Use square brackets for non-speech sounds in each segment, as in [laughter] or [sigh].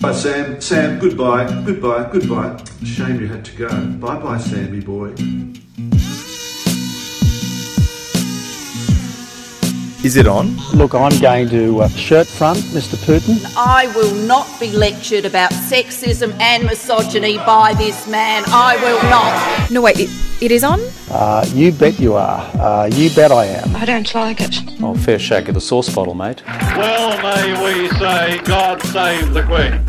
Bye, Sam. Sam, goodbye. Goodbye. Goodbye. Shame you had to go. Bye bye, Sammy boy. Is it on? Look, I'm going to uh, shirt front, Mr. Putin. I will not be lectured about sexism and misogyny by this man. I will not. No, wait, it, it is on? Uh, you bet you are. Uh, you bet I am. I don't like it. Oh, fair shake of the sauce bottle, mate. Well may we say, God save the Queen.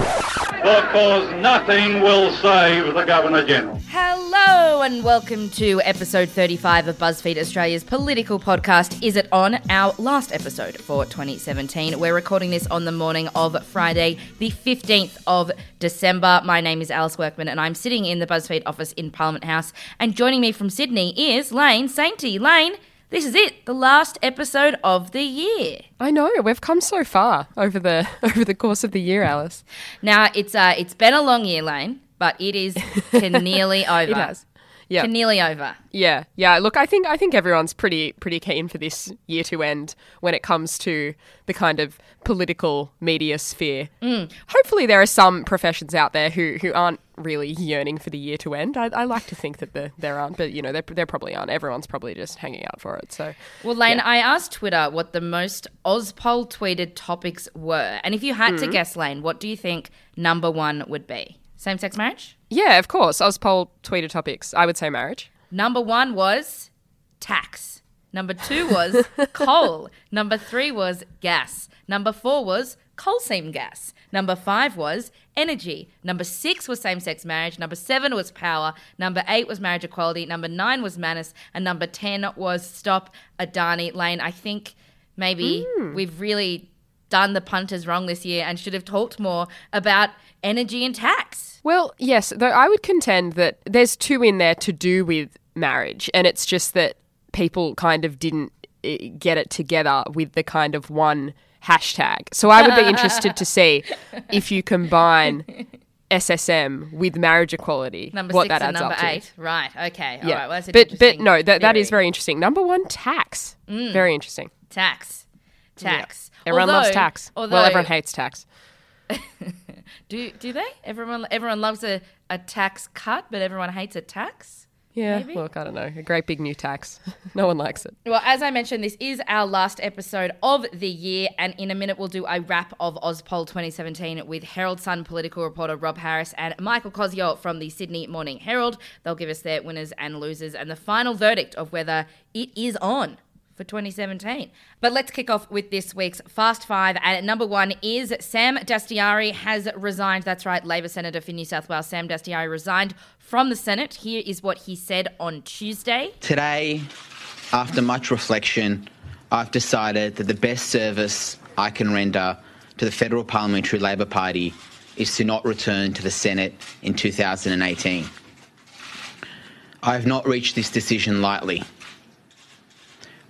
Because nothing will save the Governor General. Hello and welcome to episode 35 of BuzzFeed Australia's political podcast, Is It On? Our last episode for 2017. We're recording this on the morning of Friday, the 15th of December. My name is Alice Workman and I'm sitting in the BuzzFeed office in Parliament House. And joining me from Sydney is Lane Sainty. Lane, this is it, the last episode of the year. I know we've come so far over the [laughs] over the course of the year, Alice. Now it's uh, it's been a long year, Lane, but it is [laughs] nearly over. It has. Yeah, nearly over. Yeah, yeah. Look, I think I think everyone's pretty pretty keen for this year to end when it comes to the kind of political media sphere. Mm. Hopefully, there are some professions out there who who aren't really yearning for the year to end. I, I like to think that there there aren't, but you know, there there probably aren't. Everyone's probably just hanging out for it. So, well, Lane, yeah. I asked Twitter what the most Auspol tweeted topics were, and if you had Mm. to guess, Lane, what do you think number one would be? Same sex marriage. Yeah, of course. Auspol tweeted topics. I would say marriage. Number one was tax. Number two was [laughs] coal. Number three was gas. Number four was coal seam gas. Number five was energy. Number six was same sex marriage. Number seven was power. Number eight was marriage equality. Number nine was Manus. And number 10 was stop Adani Lane. I think maybe we've really done the punters wrong this year and should have talked more about energy and tax. Well, yes, though I would contend that there's two in there to do with marriage, and it's just that people kind of didn't eh, get it together with the kind of one hashtag. So I would be interested to [laughs] see if you combine SSM with marriage equality, Number what that adds number up to. eight. Right. Okay. All Yeah, right. Well, but but no, that that is very interesting. Number one, tax. Mm. Very interesting. tax. Tax. Everyone loves tax. Although, well, everyone hates tax. [laughs] Do do they? Everyone everyone loves a, a tax cut, but everyone hates a tax. Yeah, Maybe? look, I don't know. A great big new tax. [laughs] no one likes it. Well, as I mentioned, this is our last episode of the year, and in a minute we'll do a wrap of Auspol 2017 with Herald Sun political reporter Rob Harris and Michael Koziol from the Sydney Morning Herald. They'll give us their winners and losers and the final verdict of whether it is on for 2017. But let's kick off with this week's Fast Five. And at number one is Sam Dastyari has resigned. That's right, Labor Senator for New South Wales, Sam Dastyari resigned from the Senate. Here is what he said on Tuesday. Today, after much reflection, I've decided that the best service I can render to the Federal Parliamentary Labor Party is to not return to the Senate in 2018. I have not reached this decision lightly.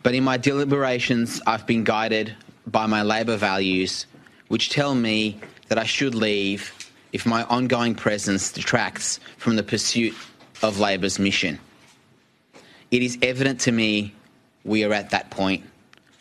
But in my deliberations, I've been guided by my Labor values, which tell me that I should leave if my ongoing presence detracts from the pursuit of Labor's mission. It is evident to me we are at that point,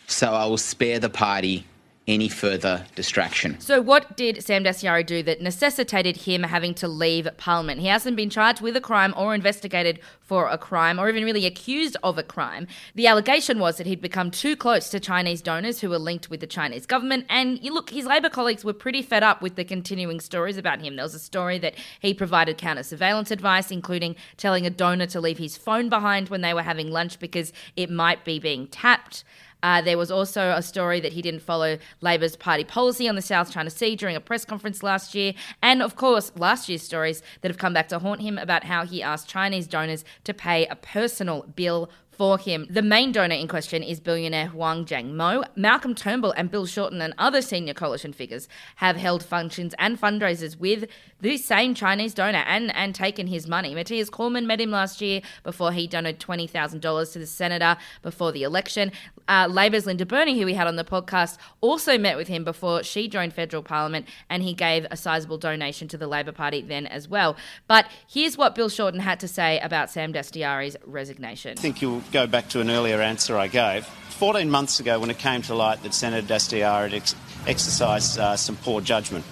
so I will spare the party any further distraction. So, what did Sam Dastyari do that necessitated him having to leave Parliament? He hasn't been charged with a crime or investigated for a crime or even really accused of a crime. The allegation was that he'd become too close to Chinese donors who were linked with the Chinese government. And you look, his Labor colleagues were pretty fed up with the continuing stories about him. There was a story that he provided counter surveillance advice, including telling a donor to leave his phone behind when they were having lunch because it might be being tapped. Uh, there was also a story that he didn't follow Labor's party policy on the South China Sea during a press conference last year. And of course, last year's stories that have come back to haunt him about how he asked Chinese donors to pay a personal bill for him. The main donor in question is billionaire Huang Xiangmo. Malcolm Turnbull and Bill Shorten and other senior coalition figures have held functions and fundraisers with the same Chinese donor and, and taken his money. Matthias Cormann met him last year before he donated $20,000 to the senator before the election. Uh, Labor's Linda Burney, who we had on the podcast, also met with him before she joined federal parliament and he gave a sizable donation to the Labor Party then as well. But here's what Bill Shorten had to say about Sam Dastyari's resignation. I think you'll go back to an earlier answer I gave. 14 months ago, when it came to light that Senator Dastyari had ex- exercised uh, some poor judgment,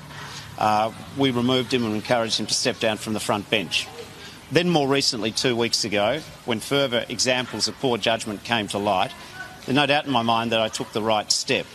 uh, we removed him and encouraged him to step down from the front bench. Then, more recently, two weeks ago, when further examples of poor judgment came to light, there's no doubt in my mind that I took the right step.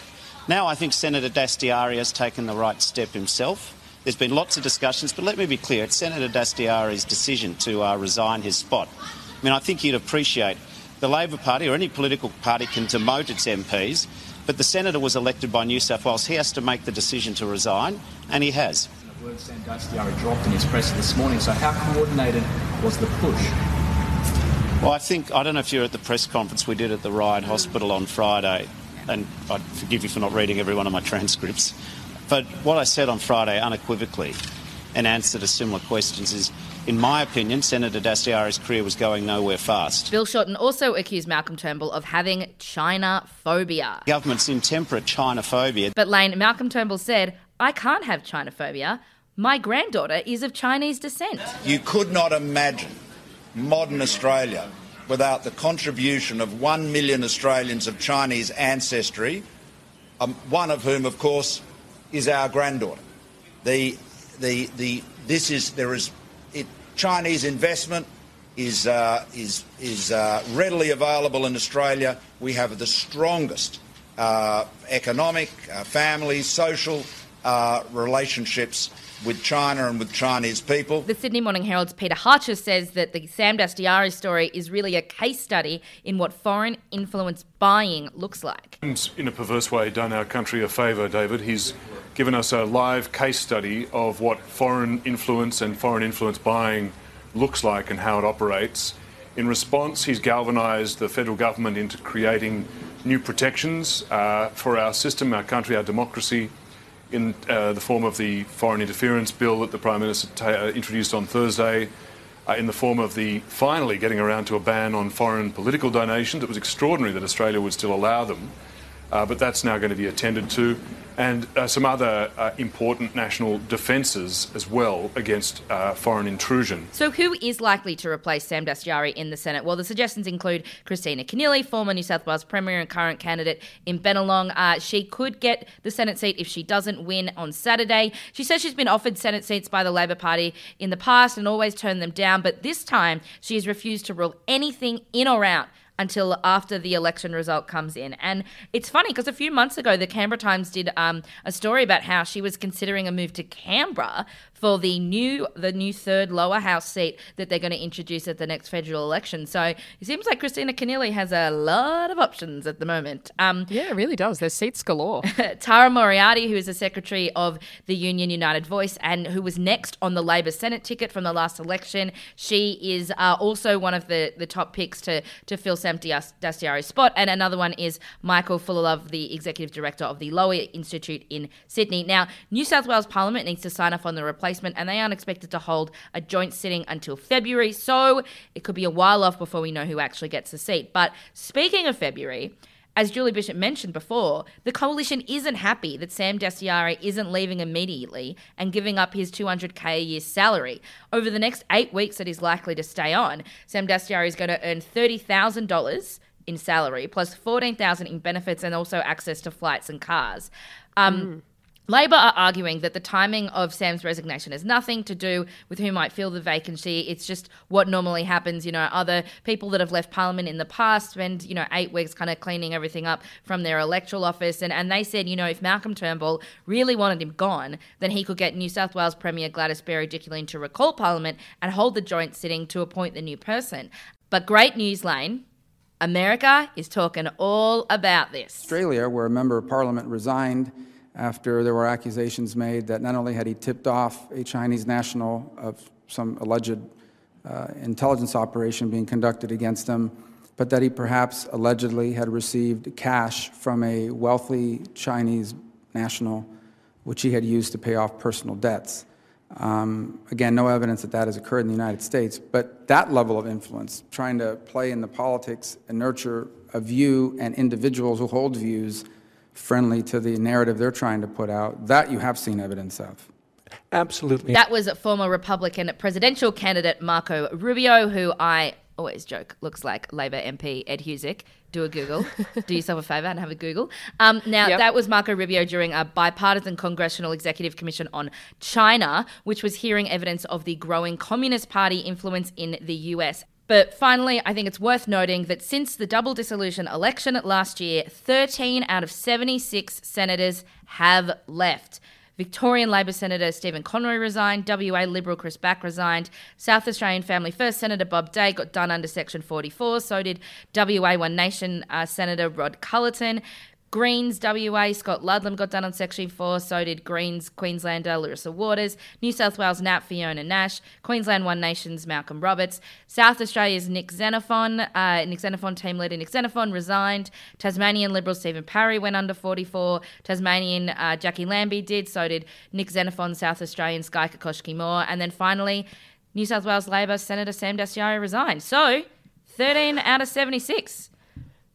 Now I think Senator Dastyari has taken the right step himself. There's been lots of discussions, but let me be clear it's Senator Dastyari's decision to uh, resign his spot. I mean, I think you'd appreciate the Labor Party or any political party can demote its MPs, but the Senator was elected by New South Wales. He has to make the decision to resign, and he has. The word Dastyari dropped in his presser this morning, so how coordinated was the push? Well, I think, I don't know if you're at the press conference we did at the Ryde Hospital on Friday, and I'd forgive you for not reading every one of my transcripts. But what I said on Friday unequivocally and answer to similar questions is, in my opinion, Senator Dastyari's career was going nowhere fast. Bill Shorten also accused Malcolm Turnbull of having China phobia. Government's intemperate China phobia. But Lane, Malcolm Turnbull said, I can't have China phobia. My granddaughter is of Chinese descent. You could not imagine modern Australia without the contribution of one million Australians of Chinese ancestry, um, one of whom, of course, is our granddaughter. The, the, the, this is, there is, it, Chinese investment is, uh, is, is uh, readily available in Australia. We have the strongest uh, economic, uh, family, social uh, relationships with China and with Chinese people. The Sydney Morning Herald's Peter Hartcher says that the Sam Dastyari story is really a case study in what foreign influence buying looks like. In a perverse way, done our country a favour, David. He's given us a live case study of what foreign influence and foreign influence buying looks like and how it operates. In response, he's galvanised the federal government into creating new protections uh, for our system, our country, our democracy in uh, the form of the foreign interference bill that the Prime Minister ta- uh, introduced on Thursday, uh, in the form of the finally getting around to a ban on foreign political donations. It was extraordinary that Australia would still allow them, uh, but that's now going to be attended to and uh, some other uh, important national defences as well against uh, foreign intrusion. So, who is likely to replace Sam Dastyari in the Senate? Well, the suggestions include Kristina Keneally, former New South Wales Premier and current candidate in Bennelong. Uh, she could get the Senate seat if she doesn't win on Saturday. She says she's been offered Senate seats by the Labor Party in the past and always turned them down, but this time she has refused to rule anything in or out until after the election result comes in. And it's funny because a few months ago, the Canberra Times did um, a story about how she was considering a move to Canberra for the new the new third lower house seat that they're going to introduce at the next federal election. So it seems like Kristina Keneally has a lot of options at the moment. Um, yeah, it really does. There's seats galore. [laughs] Tara Moriarty, who is the secretary of the Union United Voice and who was next on the Labor Senate ticket from the last election, she is uh, also one of the, the top picks to to fill Sam Dastyari's spot. And another one is Michael Fullilove, the executive director of the Lowy Institute in Sydney. Now, New South Wales Parliament needs to sign off on the replacement and they aren't expected to hold a joint sitting until February. So it could be a while off before we know who actually gets the seat. But speaking of February, as Julie Bishop mentioned before, the coalition isn't happy that Sam Dastyari isn't leaving immediately and giving up his 200k a year salary. Over the next eight weeks that he's likely to stay on, Sam Dastyari is going to earn $30,000 in salary, plus 14000 in benefits and also access to flights and cars. Um, mm. Labor are arguing that the timing of Sam's resignation has nothing to do with who might fill the vacancy. It's just what normally happens. You know, other people that have left Parliament in the past spend, you know, eight weeks kind of cleaning everything up from their electoral office. And, and they said, you know, if Malcolm Turnbull really wanted him gone, then he could get New South Wales Premier Gladys Berejiklian to recall Parliament and hold the joint sitting to appoint the new person. But great news, Lane. America is talking all about this. Australia, where a member of parliament resigned after there were accusations made that not only had he tipped off a Chinese national of some alleged uh, intelligence operation being conducted against him, but that he perhaps allegedly had received cash from a wealthy Chinese national, which he had used to pay off personal debts. Um, again, no evidence that that has occurred in the United States, but that level of influence, trying to play in the politics and nurture a view and individuals who hold views friendly to the narrative they're trying to put out. That you have seen evidence of. Absolutely. That was former Republican presidential candidate Marco Rubio, who I always joke, looks like Labor MP Ed Husic. Do a Google. [laughs] Do yourself a favour and have a Google. Um, now, Yep. that was Marco Rubio during a bipartisan Congressional Executive Commission on China, which was hearing evidence of the growing Communist Party influence in the US. But finally, I think it's worth noting that since the double dissolution election last year, 13 out of 76 senators have left. Victorian Labor Senator Stephen Conroy resigned, WA Liberal Chris Back resigned, South Australian Family First Senator Bob Day got done under Section 44, so did WA One Nation uh, Senator Rod Culleton. Greens WA Scott Ludlam got done on Section 4, so did Greens Queenslander Larissa Waters, New South Wales Nat Fiona Nash, Queensland One Nation's Malcolm Roberts, South Australia's Nick Xenophon, uh, Nick Xenophon team leader Nick Xenophon resigned, Tasmanian Liberal Stephen Parry went under 44, Tasmanian uh, Jacqui Lambie did, so did Nick Xenophon, South Australian Skye Kakoschke Moore, and then finally New South Wales Labor Senator Sam Dastyari resigned. So 13 out of 76.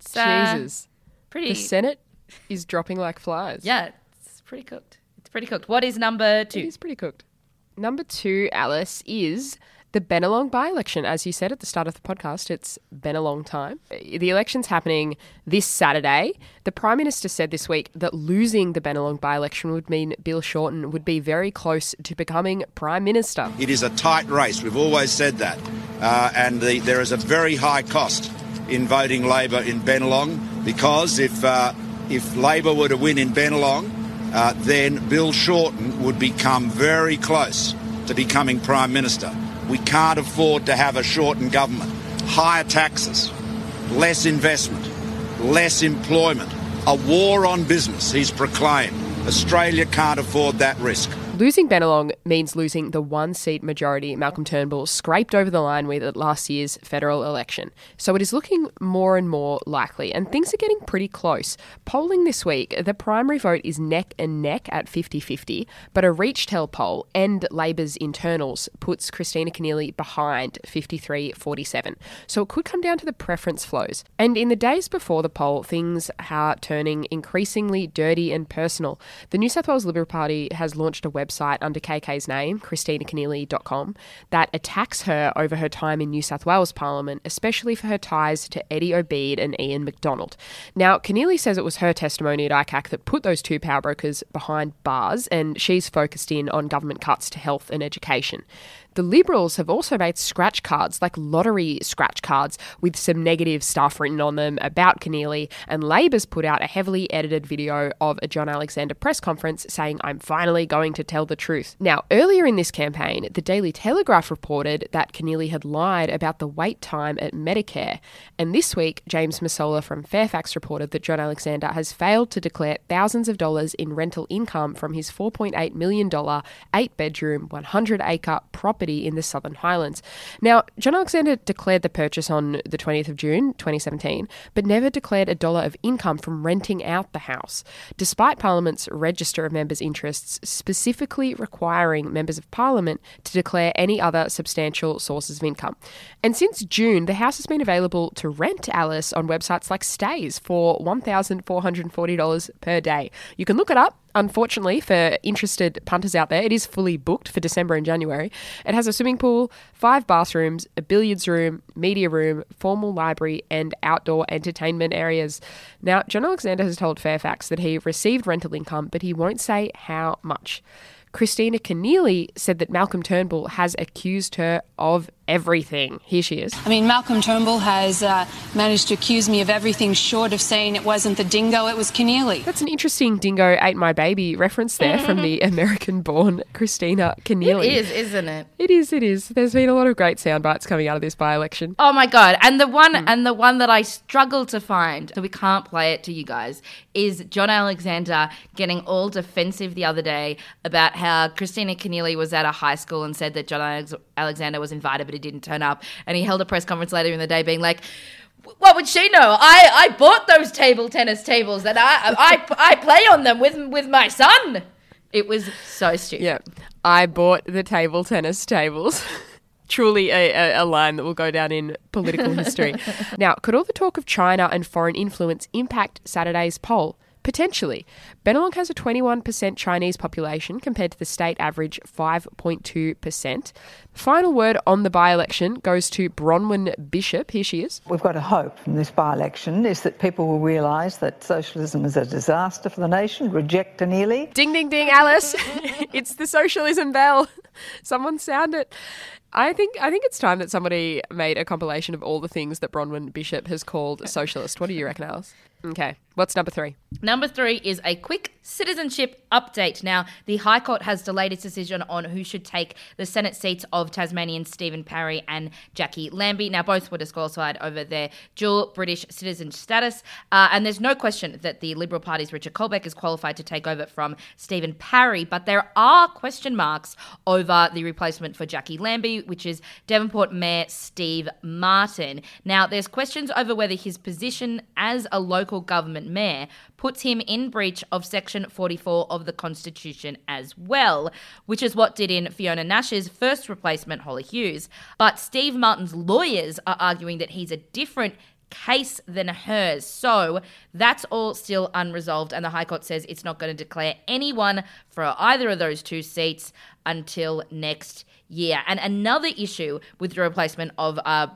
It's, uh, Jesus. pretty The Senate is dropping like flies. Yeah, it's pretty cooked. It's pretty cooked. What is number two? It is pretty cooked. Number two, Alice, is the Bennelong by election. As you said at the start of the podcast, it's been a long time. The election's happening this Saturday. The Prime Minister said this week that losing the Bennelong by election would mean Bill Shorten would be very close to becoming Prime Minister. It is a tight race. We've always said that. Uh, and the, there is a very high cost in voting Labor in Bennelong because if, uh, if Labor were to win in Bennelong, uh, then Bill Shorten would become very close to becoming Prime Minister. We can't afford to have a Shorten government. Higher taxes, less investment, less employment, a war on business, he's proclaimed. Australia can't afford that risk. Losing Bennelong means losing the one seat majority Malcolm Turnbull scraped over the line with at last year's federal election. So it is looking more and more likely, and things are getting pretty close. Polling this week, the primary vote is neck and neck at 50 50, but a Reachtel poll and Labor's internals puts Kristina Keneally behind 53 47. So it could come down to the preference flows. And in the days before the poll, things are turning increasingly dirty and personal. The New South Wales Liberal Party has launched a website under KK's name, ChristinaKeneally.com, that attacks her over her time in New South Wales Parliament, especially for her ties to Eddie Obeid and Ian Macdonald. Now, Keneally says it was her testimony at ICAC that put those two power brokers behind bars, and she's focused in on government cuts to health and education. The Liberals have also made scratch cards, like lottery scratch cards, with some negative stuff written on them about Keneally, and Labor's put out a heavily edited video of a John Alexander press conference saying, I'm finally going to tell the truth. Now, earlier in this campaign, the Daily Telegraph reported that Keneally had lied about the wait time at Medicare, and this week, James Massola from Fairfax reported that John Alexander has failed to declare thousands of dollars in rental income from his $4.8 million, eight bedroom, 100 acre property in the Southern Highlands. Now, John Alexander declared the purchase on the 20th of June 2017, but never declared a dollar of income from renting out the house, despite Parliament's Register of Members' Interests specifically requiring members of Parliament to declare any other substantial sources of income. And since June, the house has been available to rent Alice on websites like Stayz for $1,440 per day. You can look it up. Unfortunately, for interested punters out there, it is fully booked for December and January. It has a swimming pool, five bathrooms, a billiards room, media room, formal library, and outdoor entertainment areas. Now, John Alexander has told Fairfax that he received rental income, but he won't say how much. Kristina Keneally said that Malcolm Turnbull has accused her of everything. Here she is. I mean, Malcolm Turnbull has uh, managed to accuse me of everything short of saying it wasn't the dingo, it was Keneally. That's an interesting dingo ate my baby reference there from the American born Kristina Keneally. It is, isn't it? It is, it is. There's been a lot of great sound bites coming out of this by election. Oh my god! And the one and the one that I struggle to find, so we can't play it to you guys, is John Alexander getting all defensive the other day about how Kristina Keneally was at a high school and said that John Alex- Alexander was invited but didn't turn up, and he held a press conference later in the day being like. What would she know? I, I bought those table tennis tables and I, I I play on them with with my son. It was so stupid. Yeah. I bought the table tennis tables. [laughs] Truly a, a, a line that will go down in political history. [laughs] now, could all the talk of China and foreign influence impact Saturday's poll? Potentially. Bennelong has a 21% Chinese population compared to the state average 5.2%. Final word on the by election goes to Bronwyn Bishop. Here she is. We've got a hope from this by election is that people will realise that socialism is a disaster for the nation, reject Annealy. Ding, ding, ding, Alice. [laughs] it's the socialism bell. Someone sound it. I think I think it's time that somebody made a compilation of all the things that Bronwyn Bishop has called socialist. What do you reckon, Alice? Okay. What's number three? Number three is a quick citizenship update. Now, the High Court has delayed its decision on who should take the Senate seats of Tasmanian Stephen Parry and Jacqui Lambie. Now, both were disqualified over their dual British citizen status. Uh, and there's no question that the Liberal Party's Richard Colbeck is qualified to take over from Stephen Parry. But there are question marks over the replacement for Jacqui Lambie, which is Devonport Mayor Steve Martin. Now, there's questions over whether his position as a local government mayor puts him in breach of Section 44 of the Constitution as well, which is what did in Fiona Nash's first replacement, Holly Hughes. But Steve Martin's lawyers are arguing that he's a different case than hers. So that's all still unresolved, and the High Court says it's not going to declare anyone for either of those two seats until next year. And another issue with the replacement of uh,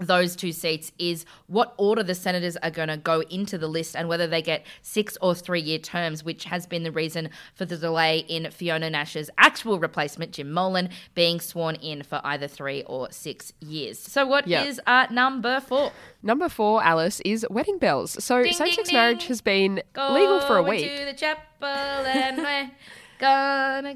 those two seats is what order the senators are going to go into the list and whether they get six or three year terms, which has been the reason for the delay in Fiona Nash's actual replacement, Jim Molan, being sworn in for either three or six years. So, what Yeah. is uh, number four? Number four, Alice, is wedding bells. So same sex marriage has been legal for a week. Gonna.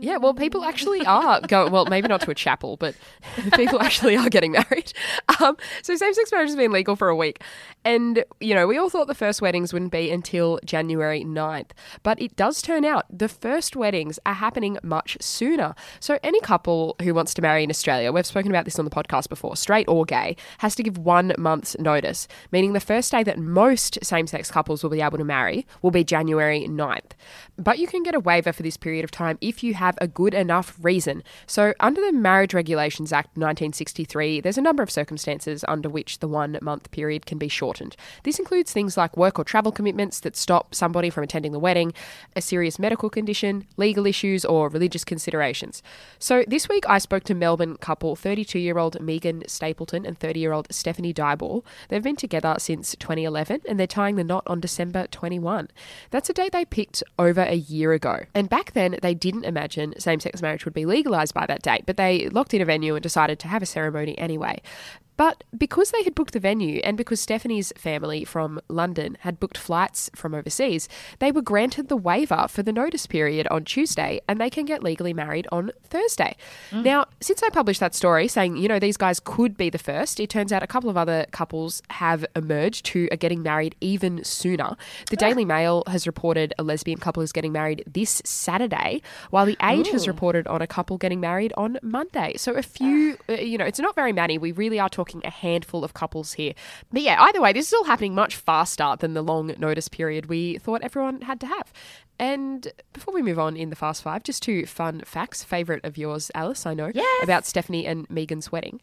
Yeah, well, people actually are going, Well, maybe not to a chapel, but [laughs] people actually are getting married. Um, so same-sex marriage has been legal for a week, and you know we all thought the first weddings wouldn't be until January 9th, but it does turn out the first weddings are happening much sooner. So any couple who wants to marry in Australia, we've spoken about this on the podcast before, straight or gay, has to give one month's notice, meaning the first day that most same-sex couples will be able to marry will be January 9th. But you can get a waiver for this period of time if you have a good enough reason. So, under the Marriage Regulations Act 1963, there's a number of circumstances under which the one month period can be shortened. This includes things like work or travel commitments that stop somebody from attending the wedding, a serious medical condition, legal issues, or religious considerations. So, this week I spoke to Melbourne couple 32 year old Megan Stapleton and 30 year old Stephanie Dyball. They've been together since 2011 and they're tying the knot on December 21. That's a date they picked over a year ago. And back then, they didn't imagine same sex marriage would be legalised by that date, but they locked in a venue and decided to have a ceremony anyway. But because they had booked the venue and because Stephanie's family from London had booked flights from overseas, they were granted the waiver for the notice period on Tuesday and they can get legally married on Thursday. Mm. Now, since I published that story saying, you know, these guys could be the first, it turns out a couple of other couples have emerged who are getting married even sooner. The Daily ah. Mail has reported a lesbian couple is getting married this Saturday, while The Age has reported on a couple getting married on Monday. So a few, ah. uh, you know, it's not very many. We really are talking a handful of couples here. But yeah, either way, this is all happening much faster than the long notice period we thought everyone had to have. And before we move on in the Fast Five, just two fun facts, favourite of yours, Alice, I know, yes. about Stephanie and Megan's wedding.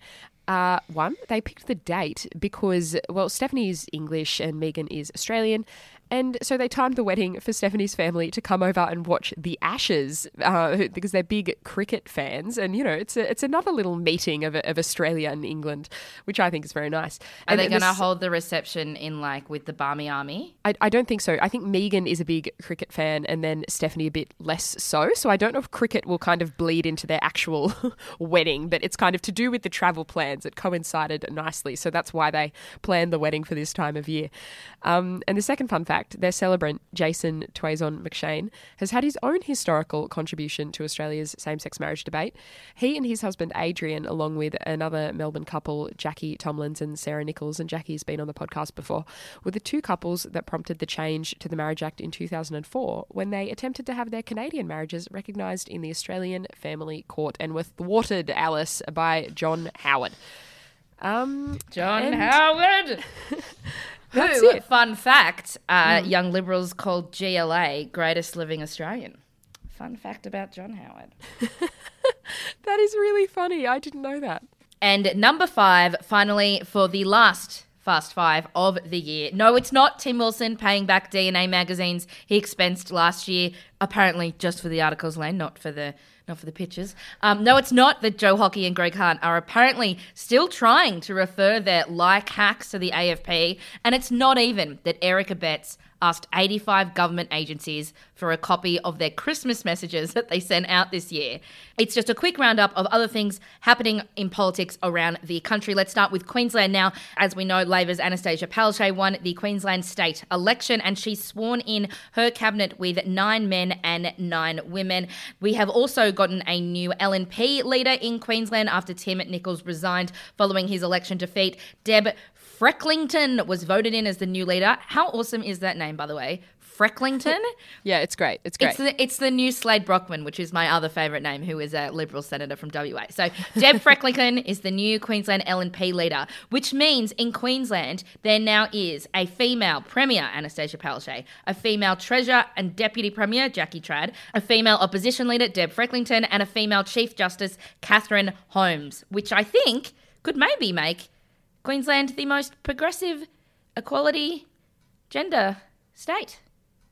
Uh, one, they picked the date because, well, Stephanie is English and Megan is Australian. And so they timed the wedding for Stephanie's family to come over and watch the Ashes uh, [laughs] because they're big cricket fans. And, you know, it's a, it's another little meeting of, of Australia and England, which I think is very nice. Are And they going to hold the reception in like with the Barmy Army? I, I don't think so. I think Megan is a big cricket fan and then Stephanie a bit less so. So I don't know if cricket will kind of bleed into their actual [laughs] wedding, but it's kind of to do with the travel plans. It coincided nicely. So that's why they planned the wedding for this time of year. Um, and the second fun fact their celebrant, Jason Tuazon McCheyne, has had his own historical contribution to Australia's same sex marriage debate. He and his husband, Adrian, along with another Melbourne couple, Jacqui Tomlins and Sarah Nichols, and Jackie's been on the podcast before, were the two couples that prompted the change to the Marriage Act in 2004 when they attempted to have their Canadian marriages recognised in the Australian Family Court and were thwarted, Alice, by John Howard. Um, John and- Howard. [laughs] That's Who, it. fun fact, uh, Mm. young liberals called GLA greatest living Australian. Fun fact about John Howard. [laughs] That is really funny. I didn't know that. And number five, finally, for the last Fast Five of the year. No, it's not Tim Wilson paying back DNA magazines he expensed last year, apparently just for the articles lane, not for the not for the pictures. Um, no, it's not that Joe Hockey and Greg Hunt are apparently still trying to refer their like hacks to the AFP, and it's not even that Eric Abetz asked 85 government agencies for a copy of their Christmas messages that they sent out this year. It's just a quick roundup of other things happening in politics around the country. Let's start with Queensland now. As we know, Labor's Anastasia Palaszczuk won the Queensland state election and she's sworn in her cabinet with nine men and nine women. We have also gotten a new LNP leader in Queensland after Tim Nicholls resigned following his election defeat. Deb Frecklington was voted in as the new leader. How awesome is that name, by the way? Frecklington? [laughs] yeah, it's great. It's great. It's the, it's the new Slade Brockman, which is my other favourite name, who is a Liberal senator from WA. So Deb [laughs] Frecklington is the new Queensland LNP leader, which means in Queensland there now is a female Premier, Anastasia Palaszczuk, a female Treasurer and Deputy Premier, Jackie Trad, a female Opposition Leader, Deb Frecklington, and a female Chief Justice, Catherine Holmes, which I think could maybe make Queensland the most progressive equality gender state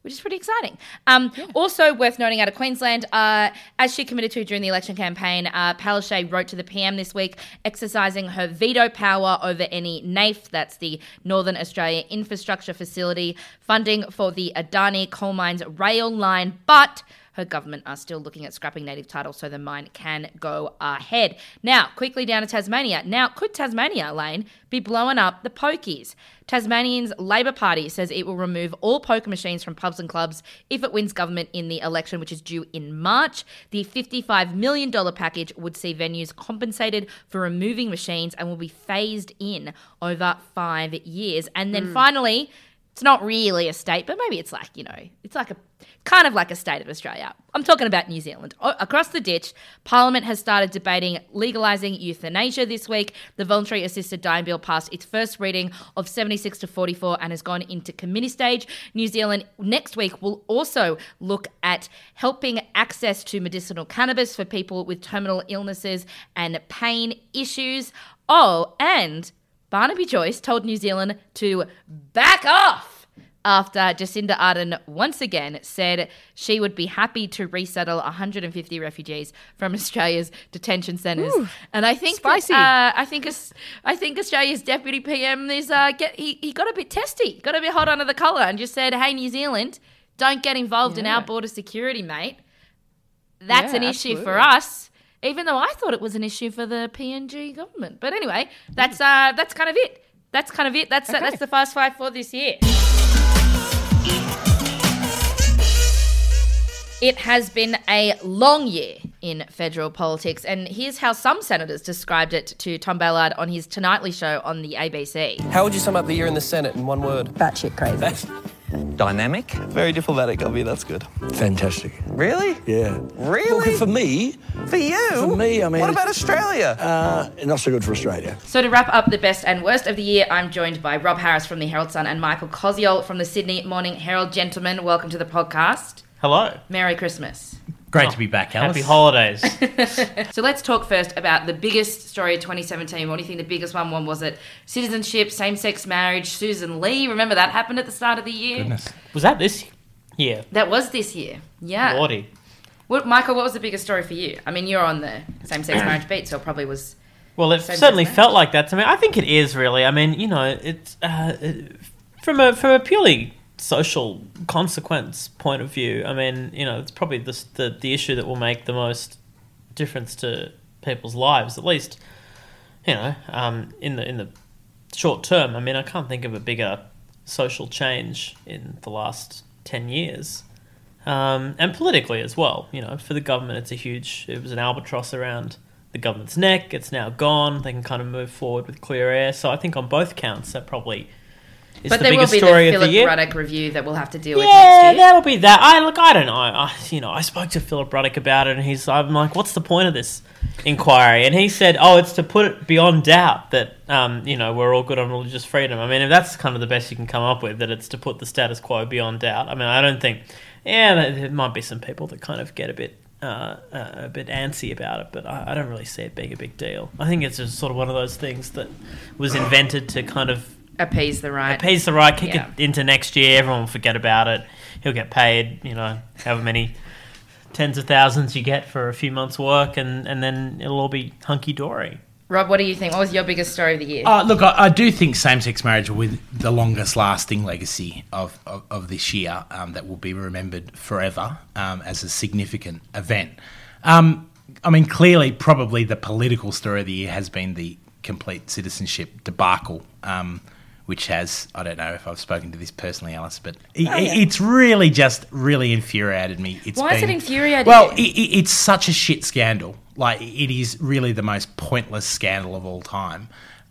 which is pretty exciting. Um, yeah. Also worth noting out of Queensland, uh, as she committed to during the election campaign, uh, Palaszczuk wrote to the PM this week, exercising her veto power over any NAIF, that's the Northern Australia Infrastructure Facility, funding for the Adani coal mines rail line, but her government are still looking at scrapping native title so the mine can go ahead. Now, quickly down to Tasmania. Now, could Tasmania, Lane, be blowing up the pokies? Tasmanian's Labor Party says it will remove all poker machines from pubs and clubs if it wins government in the election, which is due in March. The $55 million package would see venues compensated for removing machines and will be phased in over five years. And then mm. finally, it's not really a state, but maybe it's like, you know, it's like a kind of like a state of Australia. I'm talking about New Zealand. O- across the ditch, Parliament has started debating legalising euthanasia this week. The voluntary assisted dying bill passed its first reading of 76 to 44 and has gone into committee stage. New Zealand next week will also look at helping access to medicinal cannabis for people with terminal illnesses and pain issues. Oh, and Barnaby Joyce told New Zealand to back off after Jacinda Ardern once again said she would be happy to resettle 150 refugees from Australia's detention centres. And I think spicy. That, uh, I think I think Australia's deputy PM is uh, get, he, he got a bit testy, got a bit hot under the collar, and just said, "Hey, New Zealand, don't get involved yeah. in our border security, mate. That's yeah, an issue absolutely. for us." Even though I thought it was an issue for the PNG government. But anyway, that's uh, that's kind of it. That's kind of it. That's uh, Okay. that's the fast five for this year. It has been a long year in federal politics, and here's how some senators described it to Tom Ballard on his Tonightly show on the ABC. How would you sum up the year in the Senate in one word? Batshit crazy. [laughs] Dynamic? Very diplomatic of you, that's good. Fantastic. Really? Yeah. Really? Well, for me. For you? For me, I mean. What about Australia? Uh, not so good for Australia. So to wrap up the best and worst of the year, I'm joined by Rob Harris from the Herald Sun and Michael Koziol from the Sydney Morning Herald. Gentlemen, welcome to the podcast. Hello. Merry Christmas. Great to be back, Alice. Happy holidays. [laughs] So let's talk first about the biggest story of 2017. What do you think the biggest one, one was it? Citizenship, same-sex marriage, Susan Lee. Remember that happened at the start of the year? Goodness, Was that this year? That was this year. Yeah. Lordy. What, Michael, what was the biggest story for you? I mean, you're on the same-sex [clears throat] marriage beat, so it probably was. Well, it certainly marriage. felt like that to me. I think it is really. I mean, you know, it's uh, it- from a from a purely social consequence point of view. I mean, you know, it's probably the the, the issue that will make the most difference to people's lives, at least. You know, um, in the in the short term. I mean, I can't think of a bigger social change in the last ten years. Um, and politically as well, you know, for the government, it's a huge. It was an albatross around the government's neck. It's now gone. They can kind of move forward with clear air. So I think on both counts, that probably is but the there will biggest be the story of Philip the year. Ruddock review that we'll have to deal with Yeah, next year. there will be that. I look. I don't know. I, you know, I spoke to Philip Ruddock about it, and he's. I'm like, what's the point of this inquiry? And he said, oh, it's to put it beyond doubt that um, you know we're all good on religious freedom. I mean, if that's kind of the best you can come up with, that it's to put the status quo beyond doubt. I mean, I don't think. Yeah, there- there might be some people that kind of get a bit. Uh, uh, a bit antsy about it, but I, I don't really see it being a big deal. I think it's just sort of one of those things that was invented to kind of appease the right. appease the right, kick Yeah. it into next year. Everyone will forget about it. He'll get paid, you know, however many tens of thousands you get for a few months' work, and, and then it'll all be hunky dory. Rob, what do you think? What was your biggest story of the year? Uh, look, I, I do think same-sex marriage will be the longest lasting legacy of, of, of this year um, that will be remembered forever um, as a significant event. Um, I mean, clearly, probably the political story of the year has been the complete citizenship debacle, um, which has, I don't know if I've spoken to this personally, Alice, but it, Oh, yeah. it's really just really infuriated me. It's Why is it been- infuriating Well, it, it, it's such a shit scandal. Like it is really the most pointless scandal of all time,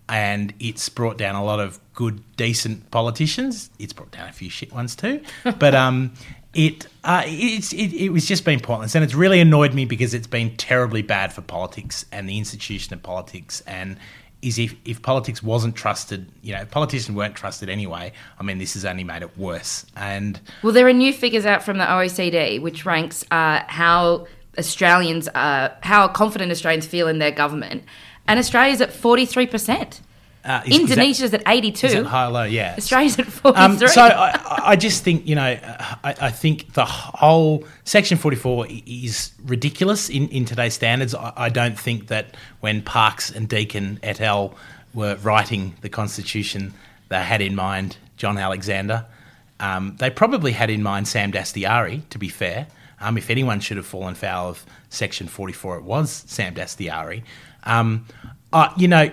and it's brought down a lot of good, decent politicians. It's brought down a few shit ones too, [laughs] but um, it uh, it's it, it was just been pointless, and it's really annoyed me because it's been terribly bad for politics and the institution of politics and. Is if, if politics wasn't trusted, you know, politicians weren't trusted anyway, I mean, this has only made it worse. And Well, there are new figures out from the OECD which ranks uh, how Australians, uh, how confident Australians feel in their government, and Australia's at forty three percent. Uh, is- is that- Indonesia's at eighty two. Is it high low? Yeah. Australia's at forty Um, so I, I- just think you know I, I think the whole Section Forty Four is ridiculous in, in today's standards. I, I don't think that when Parkes and Deakin et al. were writing the Constitution, they had in mind John Alexander. Um, they probably had in mind Sam Dastyari. To be fair, um, if anyone should have fallen foul of Section Forty Four, it was Sam Dastyari. Um, uh, you know,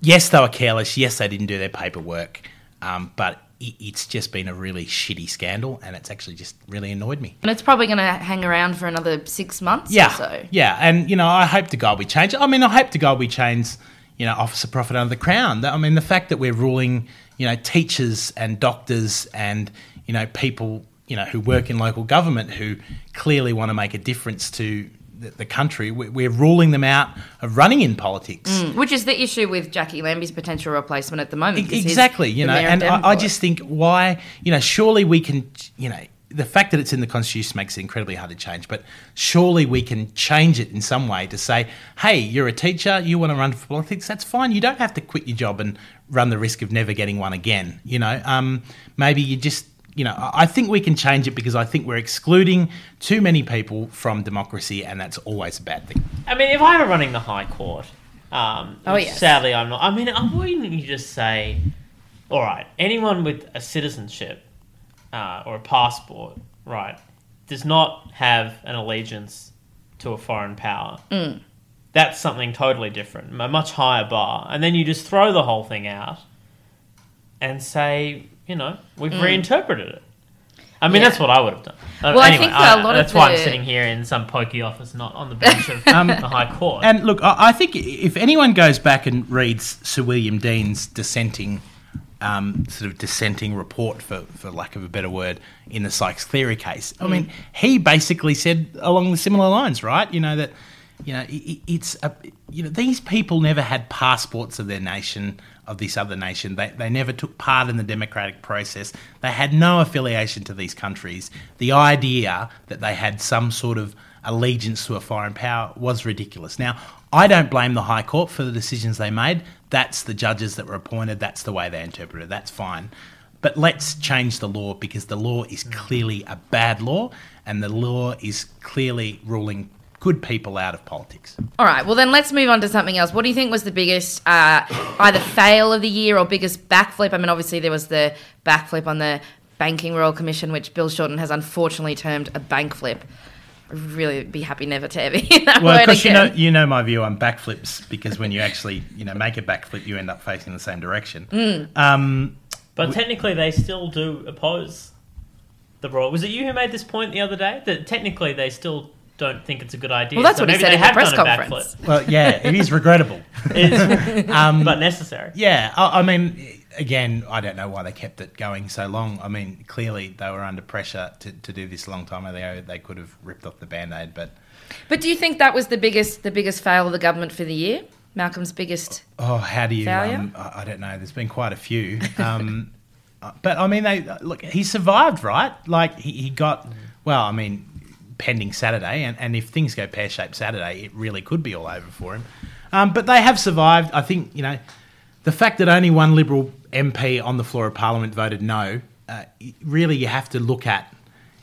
yes, they were careless. Yes, they didn't do their paperwork. Um, but it, it's just been a really shitty scandal, and it's actually just really annoyed me. and it's probably going to hang around for another six months Yeah, or so. yeah, and you know, I hope to God we change. it. I mean, I hope to God we change. You know, officer profit under the crown. I mean, the fact that we're ruling, you know, teachers and doctors and you know people, you know, who work in local government who clearly want to make a difference to the, the country. we- We're ruling them out of running in politics. Mm, which is the issue with Jacqui Lambie's potential replacement at the moment. exactly you know and I, I just think why you know surely we can you know the fact that it's in the constitution makes it incredibly hard to change but surely we can change it in some way to say hey you're a teacher you want to run for politics that's fine you don't have to quit your job and run the risk of never getting one again you know um, maybe you just you know, I I think we can change it because I think we're excluding too many people from democracy, and that's always a bad thing. I mean, if I were running the High Court, um, Oh, which yes. sadly I'm not. I mean, wouldn't you just say, all right, anyone with a citizenship uh, or a passport, right, does not have an allegiance to a foreign power. Mm. That's something totally different, a much higher bar. And then you just throw the whole thing out and say, you know, we've Mm. reinterpreted it. I mean, Yeah. that's what I would have done. Uh, Well, I think that a lot of that's why I'm sitting here in some pokey office, not on the [laughs] bench of Um, the High Court. And look, I, I think if anyone goes back and reads Sir William Deane's dissenting, um, sort of dissenting report, for, for lack of a better word, in the Sykes Cleary case, I mean, he basically said along the similar lines, right? You know that, you know, i i- it's a, you know these people never had passports of their nation of this other nation. They they never took part in the democratic process. They had no affiliation to these countries. The idea that they had some sort of allegiance to a foreign power was ridiculous. Now, I don't blame the High Court for the decisions they made. That's the judges that were appointed. That's the way they interpreted. it. That's fine. But let's change the law because the law is clearly a bad law, and the law is clearly ruling good people out of politics. All right, well then let's move on to something else. What do you think was the biggest uh, either fail of the year or biggest backflip? I mean, obviously there was the backflip on the Banking Royal Commission, which Bill Shorten has unfortunately termed a bank flip. I'd really be happy never to ever [laughs] hear that Well, word of course, you know again. you know my view on backflips because when you actually you know make a backflip, you end up facing the same direction. Mm. Um, But technically, they still do oppose the royal. Was it you who made this point the other day that technically they still don't think it's a good idea? Well, that's so what he said they in the press conference. Well, yeah, it is regrettable. [laughs] It's- [laughs] Um, but necessary. Yeah, I, I mean, again, I don't know why they kept it going so long. I mean, clearly they were under pressure to, to do this a long time ago. They could have ripped off the band aid, but But do you think that was the biggest the biggest fail of the government for the year? Malcolm's biggest. oh, how do you? Um, I, I don't know. There's been quite a few. Um, [laughs] uh, but I mean, they look. He survived, right? Like he, he got. Well, I mean, pending Saturday, and, and if things go pear shaped Saturday, it really could be all over for him. Um, but they have survived. I think you know. the fact that only one Liberal MP on the floor of Parliament voted no, uh, really you have to look at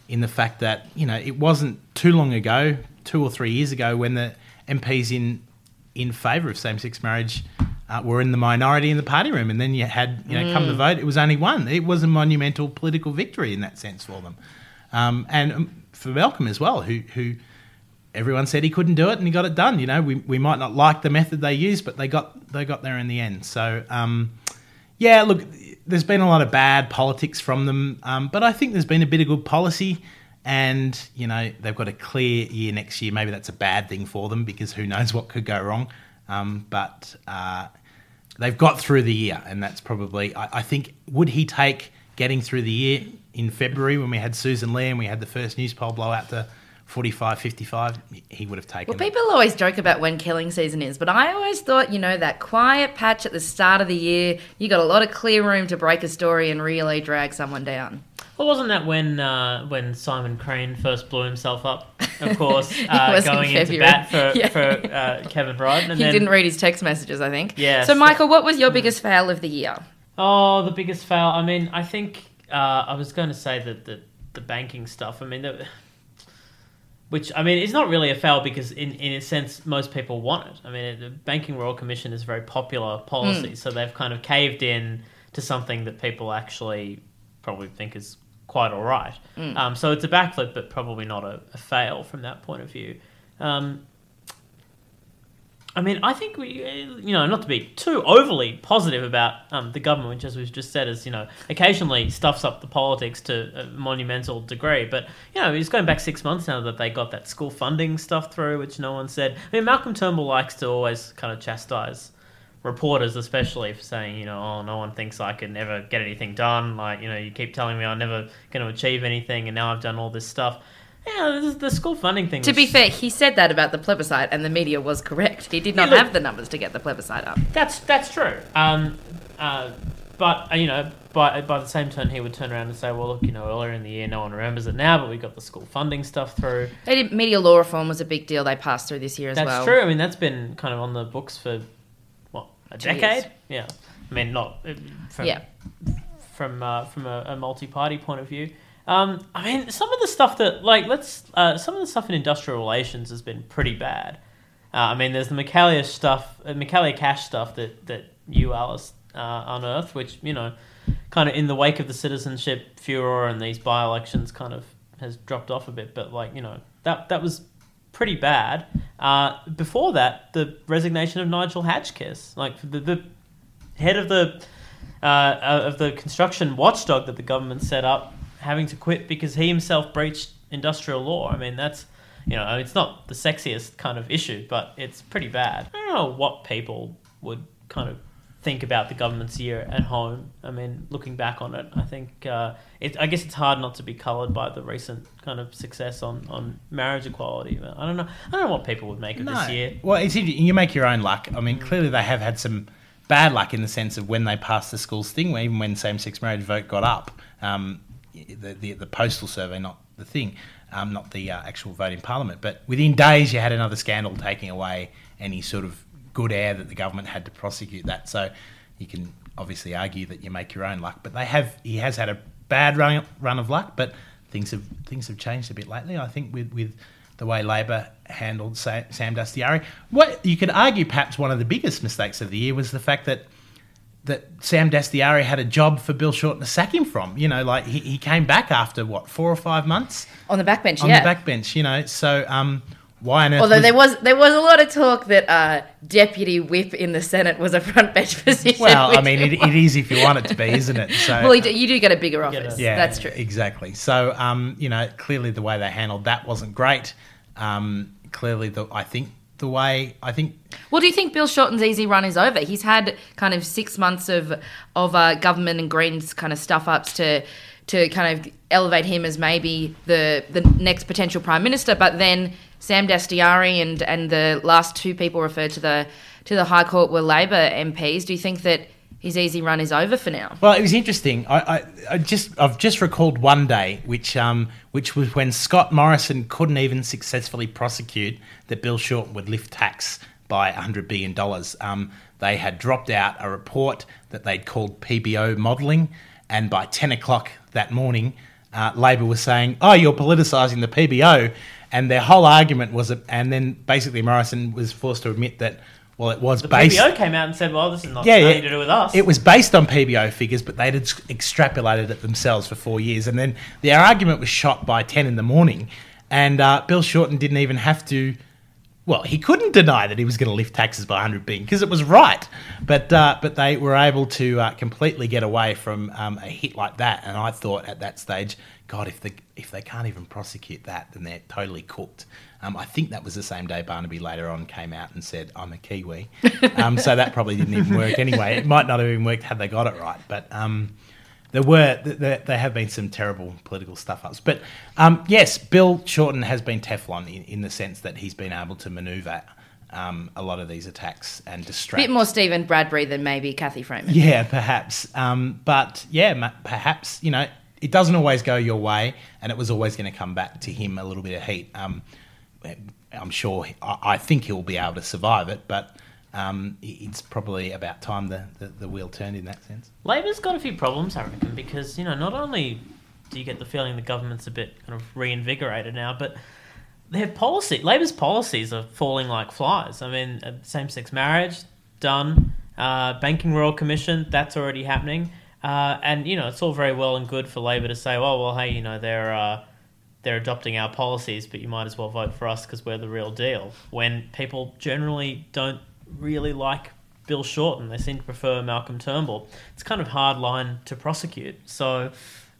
in the fact that you know it wasn't too long ago, two or three years ago, when the MPs in in favour of same-sex marriage uh, were in the minority in the party room, and then you had you know come the Mm. vote, it was only one. It was a monumental political victory in that sense for them, um, and um, for Malcolm as well, who who everyone said he couldn't do it and he got it done. You know, we, we might not like the method they used, but they got they got there in the end. So um, yeah, look, there's been a lot of bad politics from them, um, but I think there's been a bit of good policy. And you know they've got a clear year next year. Maybe that's a bad thing for them because who knows what could go wrong. Um, but uh, they've got through the year, and that's probably. I, I think would he take getting through the year in February when we had Sussan Ley and we had the first Newspoll blow out to 45, 55? He would have taken Well, it. people always joke about when killing season is, but I always thought, you know, that quiet patch at the start of the year, you got a lot of clear room to break a story and really drag someone down. Well, wasn't that when uh, when Simon Crean first blew himself up? Of [laughs] course, uh, was in going into February. bat for Yeah. for uh, Kevin Rudd. And he then, didn't read his text messages, I think. Yeah, So, so- Michael, what was your biggest fail of the year? Oh, the biggest fail. I mean, I think uh, I was going to say that the the banking stuff. I mean, the, which I mean, it's not really a fail because in in a sense, most people want it. I mean, the Banking Royal Commission is a very popular policy, Mm. so they've kind of caved in to something that people actually probably think is quite all right. Mm. Um, so it's a backflip, but probably not a, a fail from that point of view. Um, I mean, I think we, uh, you know, not to be too overly positive about um, the government, which, as we've just said, is you know, occasionally stuffs up the politics to a monumental degree. But you know, it's going back six months now that they got that school funding stuff through, which no one said. I mean, Malcolm Turnbull likes to always kind of chastise reporters, especially for saying, you know, oh, no one thinks I could never get anything done. Like, you know, you keep telling me I'm never going to achieve anything, and now I've done all this stuff. Yeah, the, the school funding thing. To was- be fair, he said that about the plebiscite, and the media was correct. He did not Yeah, look- have the numbers to get the plebiscite up. That's that's true. Um, uh, but uh, you know, by by the same turn, he would turn around and say, "Well, look, you know, earlier in the year, no one remembers it now, but we got the school funding stuff through." They did, media law reform was a big deal they passed through this year as That's well. That's true. I mean, that's been kind of on the books for what a Two years. decade. Yeah, I mean, not uh, from Yeah. from uh, from a, a multi-party point of view. Um, I mean, some of the stuff that like let's uh, some of the stuff in industrial relations has been pretty bad. Uh, I mean, there's the Michaelia stuff, uh, Michaelia Cash stuff that that you Alice uh, unearthed, which you know, kind of in the wake of the citizenship furor and these by-elections, kind of has dropped off a bit. But like you know, that that was pretty bad. Uh, before that, the resignation of Nigel Hadgkiss, like the, the head of the uh, of the construction watchdog that the government set up, having to quit because he himself breached industrial law. I mean, that's you know, it's not the sexiest kind of issue, but it's pretty bad. I don't know what people would kind of think about the government's year at home. I mean, looking back on it, I think uh, it, I guess it's hard not to be coloured by the recent kind of success on, on marriage equality. I don't know. I don't know what people would make of this year. Well, it's. You make your own luck. I mean, clearly they have had some bad luck in the sense of when they passed the schools thing, even when same-sex marriage vote got up, um, the, the the postal survey, not the thing, um, not the uh, actual vote in Parliament. But within days, you had another scandal taking away any sort of good air that the government had to prosecute that. So you can obviously argue that you make your own luck, but they have. He has had a bad run run of luck, but things have things have changed a bit lately. I think with with the way Labor handled Sa- Sam Dastyari. What you could argue, perhaps one of the biggest mistakes of the year was the fact that that Sam Dastyari had a job for Bill Shorten to sack him from. You know, like he, he came back after what four or five months On the backbench, on yeah. the backbench. You know, so um, why on earth? Although was- there was there was a lot of talk that uh, deputy whip in the Senate was a front bench [laughs] position. well, I mean, it, it is if you want it to be, isn't it? So well, you do, you do get a bigger office. Yeah, That's true. Exactly. So, um, you know, clearly the way they handled that wasn't great. Um, clearly, the I think the way I think Well, do you think Bill Shorten's easy run is over? He's had kind of six months of of uh, government and Greens kind of stuff ups to to kind of elevate him as maybe the the next potential prime minister, but then Sam Dastyari and and the last two people referred to the to the High Court were Labor MPs. Do you think that his easy run is over for now? Well, it was interesting. I, I, I just I've just recalled one day, which um, which was when Scott Morrison couldn't even successfully prosecute that Bill Shorten would lift tax by $100 billion. Um, they had dropped out a report that they'd called PBO modelling, and by 10 o'clock that morning, uh, Labor was saying, Oh, you're politicising the PBO. And their whole argument was, and then basically Morrison was forced to admit that, well, it was The based. PBO came out and said, "Well, this is not Yeah, nothing yeah. to do with us." It was based on PBO figures, but they'd extrapolated it themselves for four years. And then their argument was shot by 10 in the morning. And uh, Bill Shorten didn't even have to. Well, he couldn't deny that he was going to lift taxes by 100 billion because it was right. But uh, but they were able to uh, completely get away from um, a hit like that. And I thought at that stage, God, if they if they can't even prosecute that, then they're totally cooked. Um, I think that was the same day Barnaby later on came out and said, "I'm a Kiwi," [laughs] um, so that probably didn't even work anyway. It might not have even worked had they got it right, but um, there were there, there have been some terrible political stuff ups. But um, yes, Bill Shorten has been Teflon in, in the sense that he's been able to manoeuvre um, a lot of these attacks and distract. A bit more Stephen Bradbury than maybe Kathy Freeman. Yeah, perhaps. Um, but yeah, perhaps you know it doesn't always go your way, and it was always going to come back to him a little bit of heat. Um, I'm sure. I, I think he'll be able to survive it, but um, it's probably about time the, the, the wheel turned in that sense. Labor's got a few problems, I reckon, because you know not only do you get the feeling the government's a bit kind of reinvigorated now, but their policy, Labor's policies are falling like flies. I mean, uh, same-sex marriage done, uh, banking royal commission that's already happening, uh, and you know it's all very well and good for Labor to say, oh well, hey, you know they're uh, they're adopting our policies, but you might as well vote for us because we're the real deal. When people generally don't really like Bill Shorten, they seem to prefer Malcolm Turnbull. It's kind of hard line to prosecute. So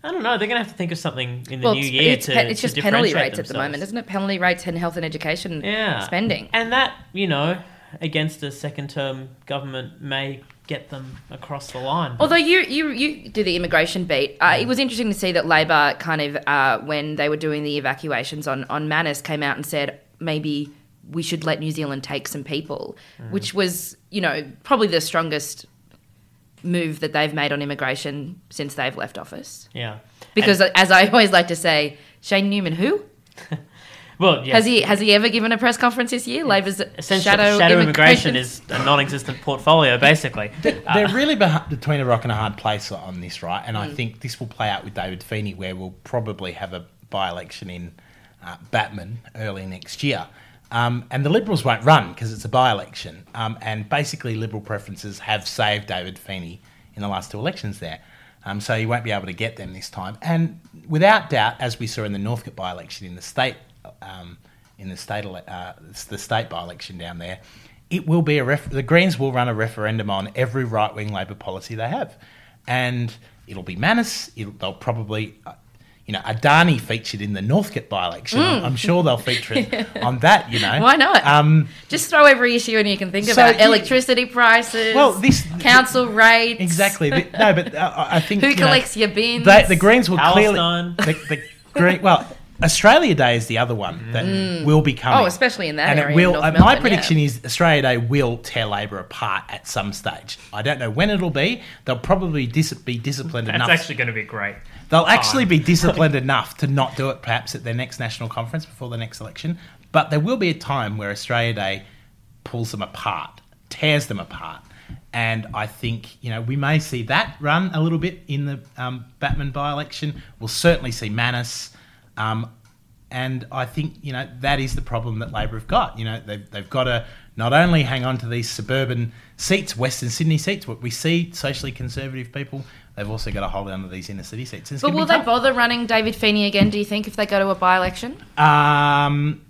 I don't know. They're going to have to think of something in the well, new it's, year it's, to, it's to just penalty differentiate rates at the moment, isn't it? Penalty rates and health and education Yeah. spending. And that, you know, against a second term government may get them across the line. Although you you you do the immigration beat, uh, it was interesting to see that Labor kind of uh, when they were doing the evacuations on on Manus came out and said maybe we should let New Zealand take some people, Mm. which was you know probably the strongest move that they've made on immigration since they've left office. Yeah. Because as I always like to say, Shayne Neumann, who [laughs] Well, yes. has he has he ever given a press conference this year? Labor's Essentially, shadow, shadow, immigration. immigration is [laughs] a non-existent portfolio, basically. [laughs] Uh, They're really beh- between a rock and a hard place on this, right? And I Mm. think this will play out with David Feeney, where we'll probably have a by-election in uh, Batman early next year. Um, and the Liberals won't run because it's a by-election. Um, and basically, Liberal preferences have saved David Feeney in the last two elections there. Um, so he won't be able to get them this time. And without doubt, as we saw in the Northcote by-election in the state, um, in the state, uh, the state by-election down there, it will be a ref- the Greens will run a referendum on every right-wing Labor policy they have, and it'll be Manus. It'll, they'll probably, uh, you know, Adani featured in the Northcote by-election. Mm. I'm sure they'll feature it [laughs] on that. You know, Why not? Um, Just throw every issue in you can think So about: you- electricity prices, Well, this- council rates, Exactly. The- no, but uh, I think Who you know, collects your bins? They, the Greens will Palestine. clearly. The, the Green, well, Australia Day is the other one that Mm. will be coming. Oh, especially in that and area it in will. North uh, my Melbourne, prediction yeah. is Australia Day will tear Labor apart at some stage. I don't know when it'll be. They'll probably dis- be disciplined That's enough. That's actually going to be great. They'll actually be disciplined [laughs] enough to not do it perhaps at their next national conference before the next election. But there will be a time where Australia Day pulls them apart, tears them apart. And I think, you know, we may see that run a little bit in the um, Batman by election. We'll certainly see Manus. Um, and I think, you know, that is the problem that Labor have got. You know, they've, they've got to not only hang on to these suburban seats, Western Sydney seats, what we see socially conservative people, they've also got to hold on to these inner city seats. It's But will they bother running David Feeney again? Do you think if they go to a by-election? Um,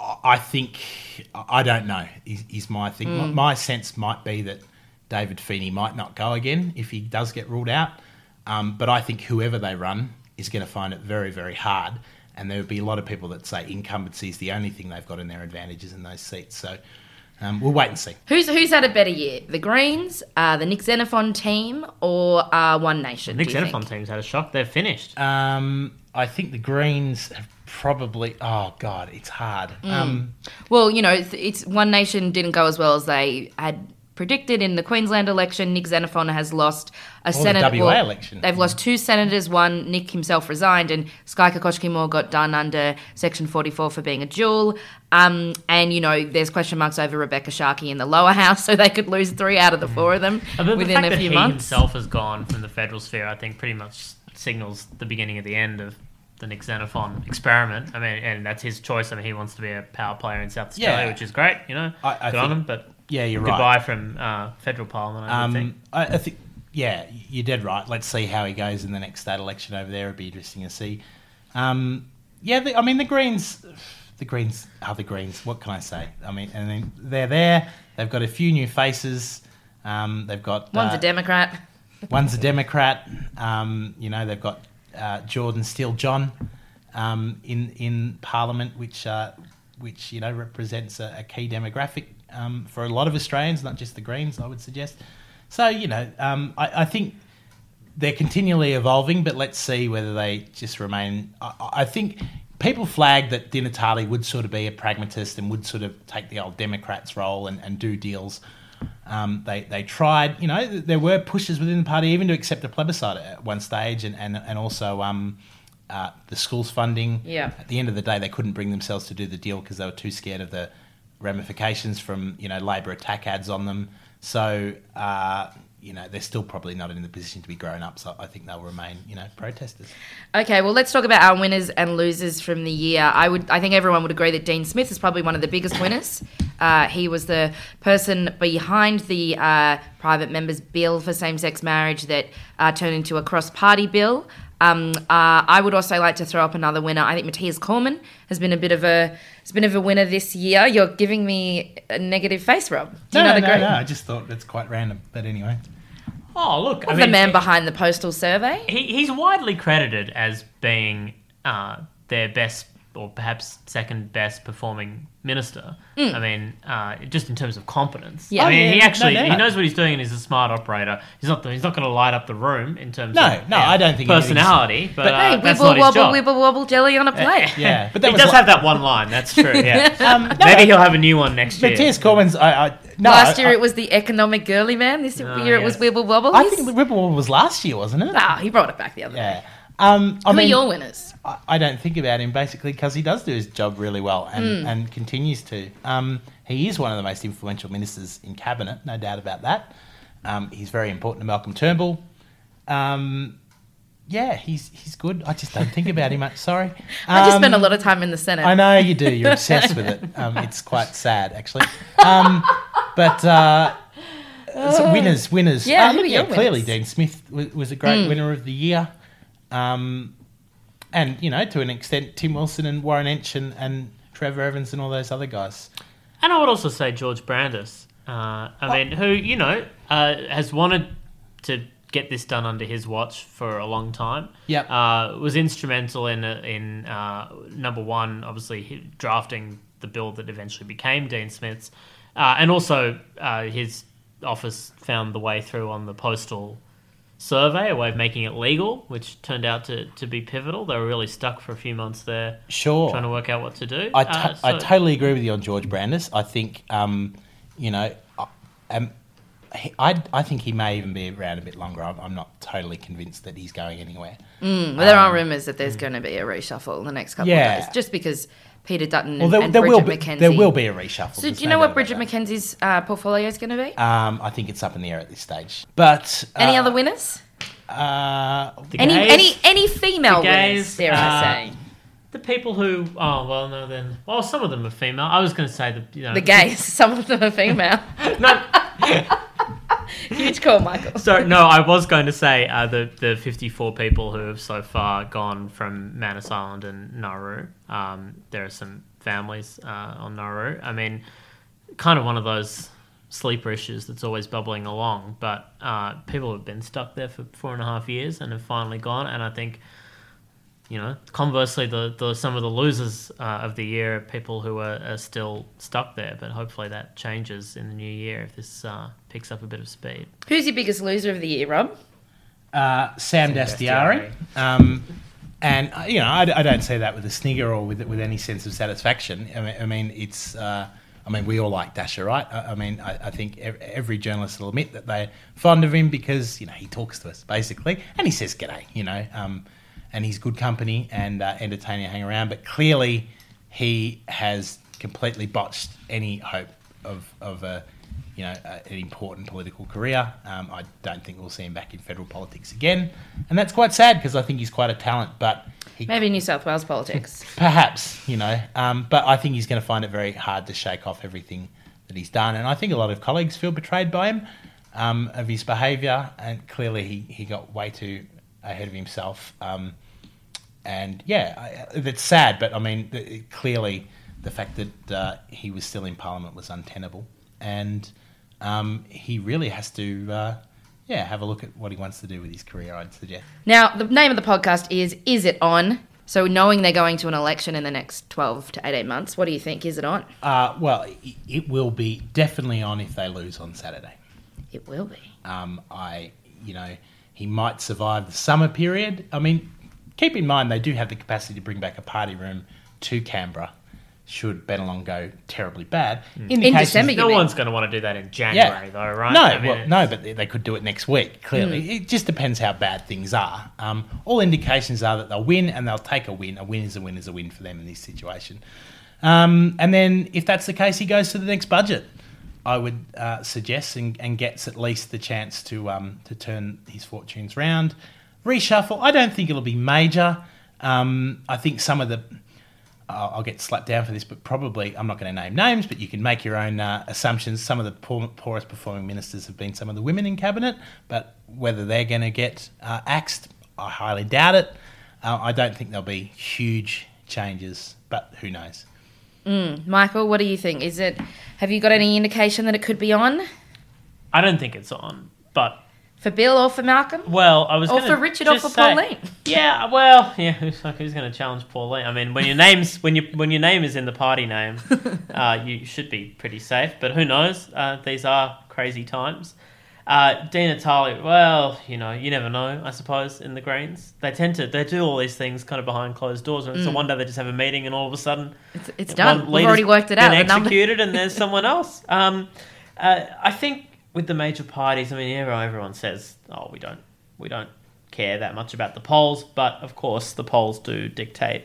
I think I don't know. Is, is my thing. My, Mm. my sense might be that David Feeney might not go again if he does get ruled out. Um, but I think whoever they run is going to find it very, very hard. And there would be a lot of people that say incumbency is the only thing they've got in their advantages in those seats. So um, we'll wait and see. Who's who's had a better year? The Greens, uh, the Nick Xenophon team, or uh, One Nation? Nick do you think? Xenophon team's had a shock. They've finished. Um, I think the Greens have probably. Oh God, it's hard. Mm. Um, Well, you know, it's, it's One Nation didn't go as well as they had predicted in the Queensland election, Nick Xenophon has lost a the senate. WA election. They've lost two senators. One, Nick himself resigned, and Skye Kakoschke Moore got done under Section 44 for being a dual. Um, and you know, there's question marks over Rebecca Sharkie in the lower [laughs] house, so they could lose three out of the four of them [laughs] But the within fact a that few he months. himself has gone from the federal sphere, I think, pretty much signals the beginning of the end of the Nick Xenophon experiment. I mean, and that's his choice. I mean, he wants to be a power player in South Australia, Yeah. which is great. You know, I- I good on think- him. But yeah, you're right. goodbye from uh, federal parliament. I would think. Um, I, I think, yeah, you're dead right. Let's see how he goes in the next state election over there. It'd be interesting to see. Um, yeah, the, I mean the Greens, the Greens are the Greens. What can I say? I mean, and then they're there. They've got a few new faces. Um, they've got One's uh, a Democrat. One's a Democrat. Um, you know, they've got uh, Jordon Steele John um, in in Parliament, which uh, which you know represents a, a key demographic um, for a lot of Australians, not just the Greens. I would suggest. So you know, um, I, I think they're continually evolving, but let's see whether they just remain. I, I think people flagged that Di Natale would sort of be a pragmatist and would sort of take the old Democrats role and, and do deals. Um, they they tried, you know, there were pushes within the party even to accept a plebiscite at one stage, and and and also um, uh, the schools funding. Yeah. At the end of the day, they couldn't bring themselves to do the deal because they were too scared of the ramifications from you know Labor attack ads on them. So uh, you know they're still probably not in the position to be grown up. So I think they'll remain you know protesters. Okay, well, let's talk about our winners and losers from the year. I would, I think everyone would agree that Dean Smith is probably one of the biggest winners. Uh, he was the person behind the uh, private members bill for same-sex marriage that uh, turned into a cross-party bill. Um, uh, I would also like to throw up another winner. I think Matthias Cormann has been a bit of a has been of a winner this year. You're giving me a negative face, Rob. Do you no, not no, agree? no. I just thought it's quite random. But anyway. Oh, look, I mean, the man behind the postal survey. he, he's widely credited as being uh, their best or perhaps second best performing minister. Mm. I mean, uh, just in terms of competence. Yeah. I mean, yeah, he no actually doubt. he knows what he's doing and he's a smart operator. He's not he's not going to light up the room in terms No, of no, yeah, I don't think personality, but, but- uh, hey, that's wibble wobble, wibble wobble, jelly on a plate. Yeah, but But he does la- have that one line. That's true. [laughs] Yeah. Um, no, Maybe he'll have a new one next year. Matthias Cormann's. I, I no. last year I, it was the economic girly man. This Oh, year it was yes. wibble wobble. I think Ripple was last year, wasn't it? Ah, he brought it back the other Yeah. day. Um, I Who mean, are your winners? I, I don't think about him basically because he does do his job really well and, Mm. and continues to. Um, he is one of the most influential ministers in cabinet, no doubt about that. Um, he's very important to Malcolm Turnbull. Um, yeah, he's he's good. I just don't think about him much. Sorry. I just spend a Um, lot of time in the Senate. I know you do. You're obsessed with it. Um, it's quite sad, actually. Um, but uh, so winners, winners. Yeah, Uh, look, clearly winners? Dean Smith was, was a great Mm. winner of the year. Um, and you know, to an extent, Tim Wilson and Warren Entsch and, and Trevor Evans and all those other guys. And I would also say George Brandis. Uh, I mean, who you know uh, has wanted to get this done under his watch for a long time. Yep. Uh, was instrumental in in uh, number one, obviously drafting the bill that eventually became Dean Smith's, uh, and also uh, his office found the way through on the postal survey, a way of making it legal, which turned out to, to be pivotal. They were really stuck for a few months there, Sure. trying to work out what to do. I, to- Uh, I totally agree with you on George Brandis. I think, um, you know, I- um, he, I, I think he may even be around a bit longer. I'm, I'm not totally convinced that he's going anywhere. Mm, well, there Um, are rumours that there's going to be a reshuffle in the next couple Yeah. of days, just because Peter Dutton Well, and, there, and there Bridget will be McKenzie. there will be a reshuffle. So, do you know what Bridget McKenzie's uh, portfolio is going to be? Um, I think it's up in the air at this stage. But Any uh, other winners? Uh, Any gays- any any female the winners? gays, Dare I uh, say? The people who, oh well, no, then, well, some of them are female. I was going to say the, you know, The gays. Some of them are female. [laughs] [laughs] [laughs] Huge call, Michael. So no, I was going to say uh, the the fifty four people who have so far gone from Manus Island and Nauru. Um, there are some families uh, on Nauru. I mean, kind of one of those sleeper issues that's always bubbling along. But uh, people have been stuck there for four and a half years and have finally gone. And I think, you know, conversely, the, the some of the losers uh, of the year are people who are, are still stuck there. But hopefully that changes in the new year if this uh, picks up a bit of speed. Who's your biggest loser of the year, Rob? uh, Sam, Sam Dastyari. Um, and uh, you know, I, I don't say that with a snigger or with with any sense of satisfaction. I mean, I mean it's uh, I mean, we all like Dasher, right? I, I mean, I, I think every journalist will admit that they're fond of him because you know he talks to us basically, and he says g'day, you know, um, and he's good company and uh, entertaining to hang around. But clearly, he has completely botched any hope of of a you know a, an important political career. Um, I don't think we'll see him back in federal politics again, and that's quite sad because I think he's quite a talent, but. He Maybe New South Wales politics. [laughs] Perhaps, you know, um, but I think he's going to find it very hard to shake off everything that he's done. And I think a lot of colleagues feel betrayed by him, um, of his behaviour. And clearly he, he got way too ahead of himself. Um, and yeah, I, it's sad, but I mean, th- clearly the fact that uh, he was still in Parliament was untenable. And um, he really has to. Uh, yeah, have a look at what he wants to do with his career, I'd suggest. Now, the name of the podcast is Is It On? So, knowing they're going to an election in the next 12 to 18 months, what do you think? Is it on? Uh, well, it, it will be definitely on if they lose on Saturday. It will be. Um, I, you know, he might survive the summer period. I mean, keep in mind they do have the capacity to bring back a party room to Canberra should Bennelong go terribly bad. In Indications- December, no mean? one's going to want to do that in January, though, right? No, I mean, well, no, but they, they could do it next week. Clearly, Mm. it just depends how bad things are. Um, all indications are that they'll win, and they'll take a win. A win is a win is a win for them in this situation. Um, and then, if that's the case, he goes to the next budget. I would uh, suggest and, and gets at least the chance to um, to turn his fortunes round. Reshuffle. I don't think it'll be major. Um, I think some of the I'll, I'll get slapped down for this, but probably I'm not going to name names, but you can make your own uh, assumptions. Some of the poor, poorest performing ministers have been some of the women in cabinet, but whether they're going to get uh, axed, I highly doubt it. Uh, I don't think there'll be huge changes, but who knows? Mm. Michael, what do you think? Is it? Have you got any indication that it could be on I don't think it's on, but for Bill or for Malcolm? well, I was Or for Richard or for say- Pauline? Yeah, well, yeah. Who's, like, who's going to challenge Pauline? I mean, when your name's when you when your name is in the party name, [laughs] uh, you should be pretty safe. But who knows? Uh, these are crazy times. Uh, Di Natale, well, you know, you never know. I suppose in the Greens, they tend to they do all these things kind of behind closed doors, and so Mm. one day they just have a meeting, and all of a sudden, It's, it's done. one We've already worked it out. been The executed, and there's someone else. Um, uh, I think with the major parties, I mean, everyone, says, "Oh, we don't, we don't care that much about the polls," but of course, the polls do dictate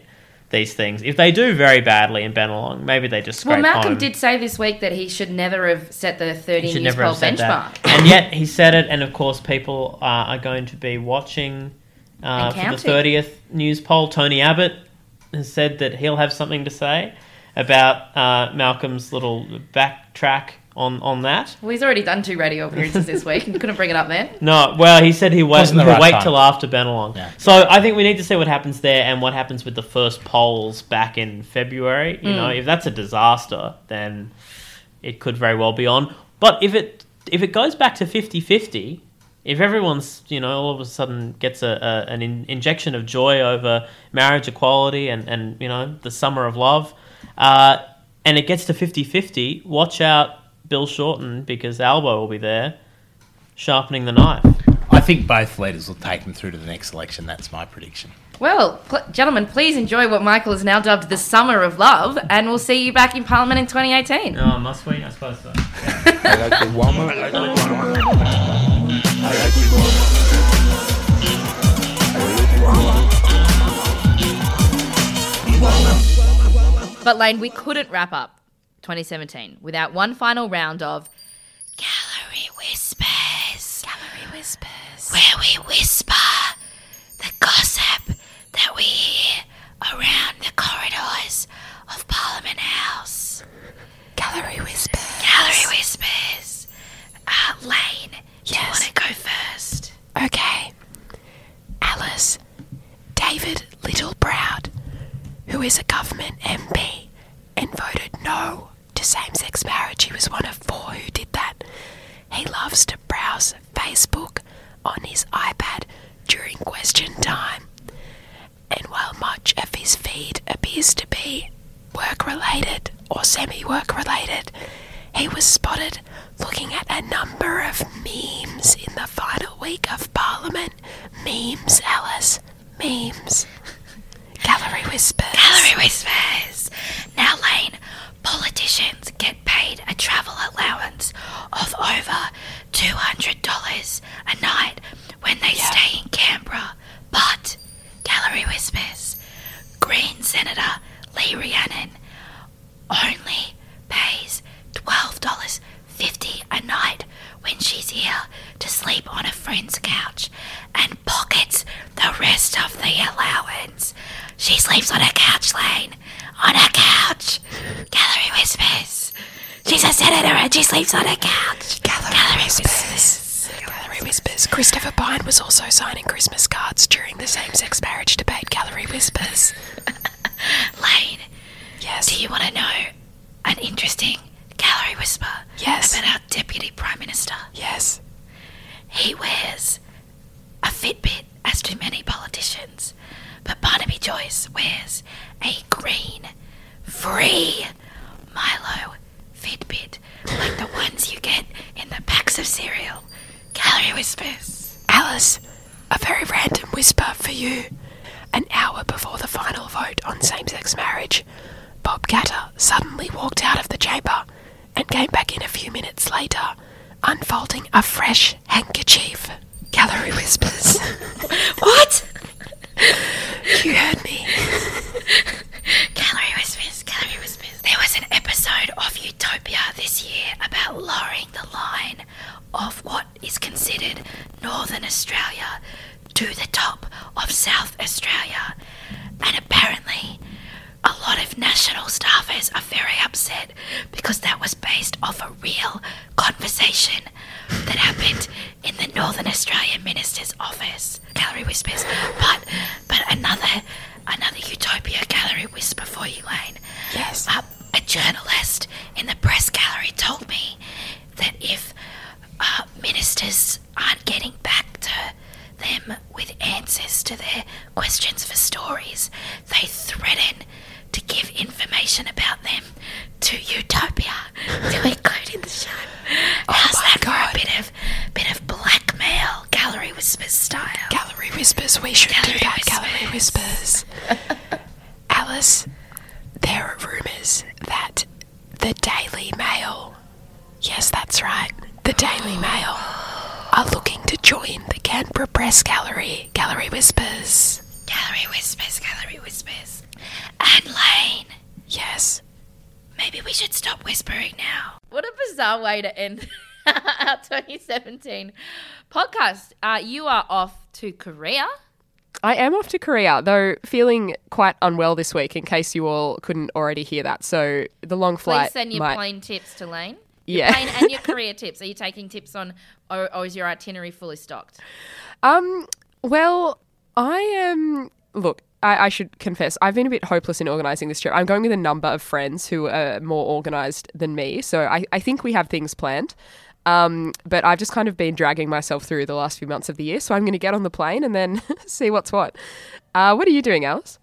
these things. If they do very badly in Bennelong, maybe they just Well, Malcolm home. did say this week that he should never have set the 30 He should news never poll benchmark. And yet he said it, and of course, people uh, are going to be watching uh, for the thirtieth Newspoll. Tony Abbott has said that he'll have something to say about uh, Malcolm's little backtrack on on that. Well, he's already done two radio appearances this week and couldn't bring it up then. [laughs] No, well, he said he wait, Wasn't the he'll right wait time. till after Bennelong. So I think we need to see what happens there and what happens with the first polls back in February. You Mm. know, if that's a disaster, then it could very well be on. But if it if it goes back to 50-50, if everyone's you know all of a sudden gets a, a an in, injection of joy over marriage equality and and you know the summer of love, uh, and it gets to 50-50, watch out, Bill Shorten, because Albo will be there sharpening the knife. I think both leaders will take them through to the next election. That's my prediction. Well, pl- gentlemen, please enjoy what Michael has now dubbed the Summer of Love, and we'll see you back in Parliament in 2018. Oh, must we? I suppose so. I like the woman. I like the woman. I like the woman. But Lane, we couldn't wrap up 2017 without one final round of Gallery Whispers. Gallery Whispers. Where we whisper the gossip that we hear around the corridors of Parliament House. Gallery Whispers. Gallery Whispers. Uh, Lane, do you want to go first? Okay. Alice, David Littleproud, who is a government MP and voted no to same sex marriage. He was one of four who did that. He loves to browse Facebook on his iPad during question time. And while much of his feed appears to be work related or semi work related, he was spotted looking at a number of memes in the final week of Parliament. Memes, Alice. Memes. [laughs] Gallery whispers. Gallery whispers. Now, Lane, politicians get paid a travel allowance of over $200 a night when they stay in Canberra. But, Gallery Whispers, Green Senator Lee Rhiannon only pays $12.50 a night when she's here to sleep on a friend's couch and pockets the rest of the allowance. She sleeps on a couch, Lane. On a couch. Gallery Whispers. She's a senator and she sleeps on a couch. Gallery, Whispers. Gallery Whispers. Christopher Pyne was also signing Christmas cards during the same sex marriage debate. Gallery Whispers. [laughs] Lane, Yes. do you want to know an interesting gallery whisper Yes. about our Deputy Prime Minister? Yes. He wears a Fitbit, as do many politicians, but Barnaby Joyce wears a green, free Milo Fitbit, like the ones you get in the packs of cereal. Gallery whispers. Alice, a very random whisper for you. An hour before the final vote on same sex marriage, Bob Katter suddenly walked out of the chamber and came back in a few minutes later, unfolding a fresh handkerchief. Gallery whispers. [laughs] what? [laughs] You heard me. [laughs] Gallery whispers, gallery whispers. There was an episode of Utopia this year about lowering the line of what is considered Northern Australia to the top of South Australia. And apparently, a lot of national staffers are very upset because that was based off a real conversation that happened in the Northern Australian Minister's office. Gallery whispers. But but another another Utopia gallery whisper for you, Lane. Yes. Uh, a journalist in the press gallery told me that if uh, ministers aren't getting back to them with answers to their questions for stories, they threaten to give information about them to Utopia to [laughs] include in the show. Oh How's that for a bit of bit of blackmail, gallery whispers style? Gallery whispers, we should do that. Gallery whispers. [laughs] Alice, there are rumours that the Daily Mail, yes, that's right, the Daily [gasps] Mail, are looking to join the Canberra Press Gallery. Gallery whispers. Gallery whispers, gallery whispers. And Lane, Yes. maybe we should stop whispering now. What a bizarre way to end [laughs] our 2017 podcast. Uh, you are off to Korea. I am off to Korea, though feeling quite unwell this week, in case you all couldn't already hear that. So the long flight. Please send your might... plane tips to Lane. Your Yeah. plane and your [laughs] career tips. Are you taking tips on, or, or is your itinerary fully stocked? Um, well, I am. Look, I, I should confess, I've been a bit hopeless in organising this trip. I'm going with a number of friends who are more organised than me, so I, I think we have things planned. Um, but I've just kind of been dragging myself through the last few months of the year, so I'm going to get on the plane and then [laughs] see what's what. Uh, what are you doing, Alice?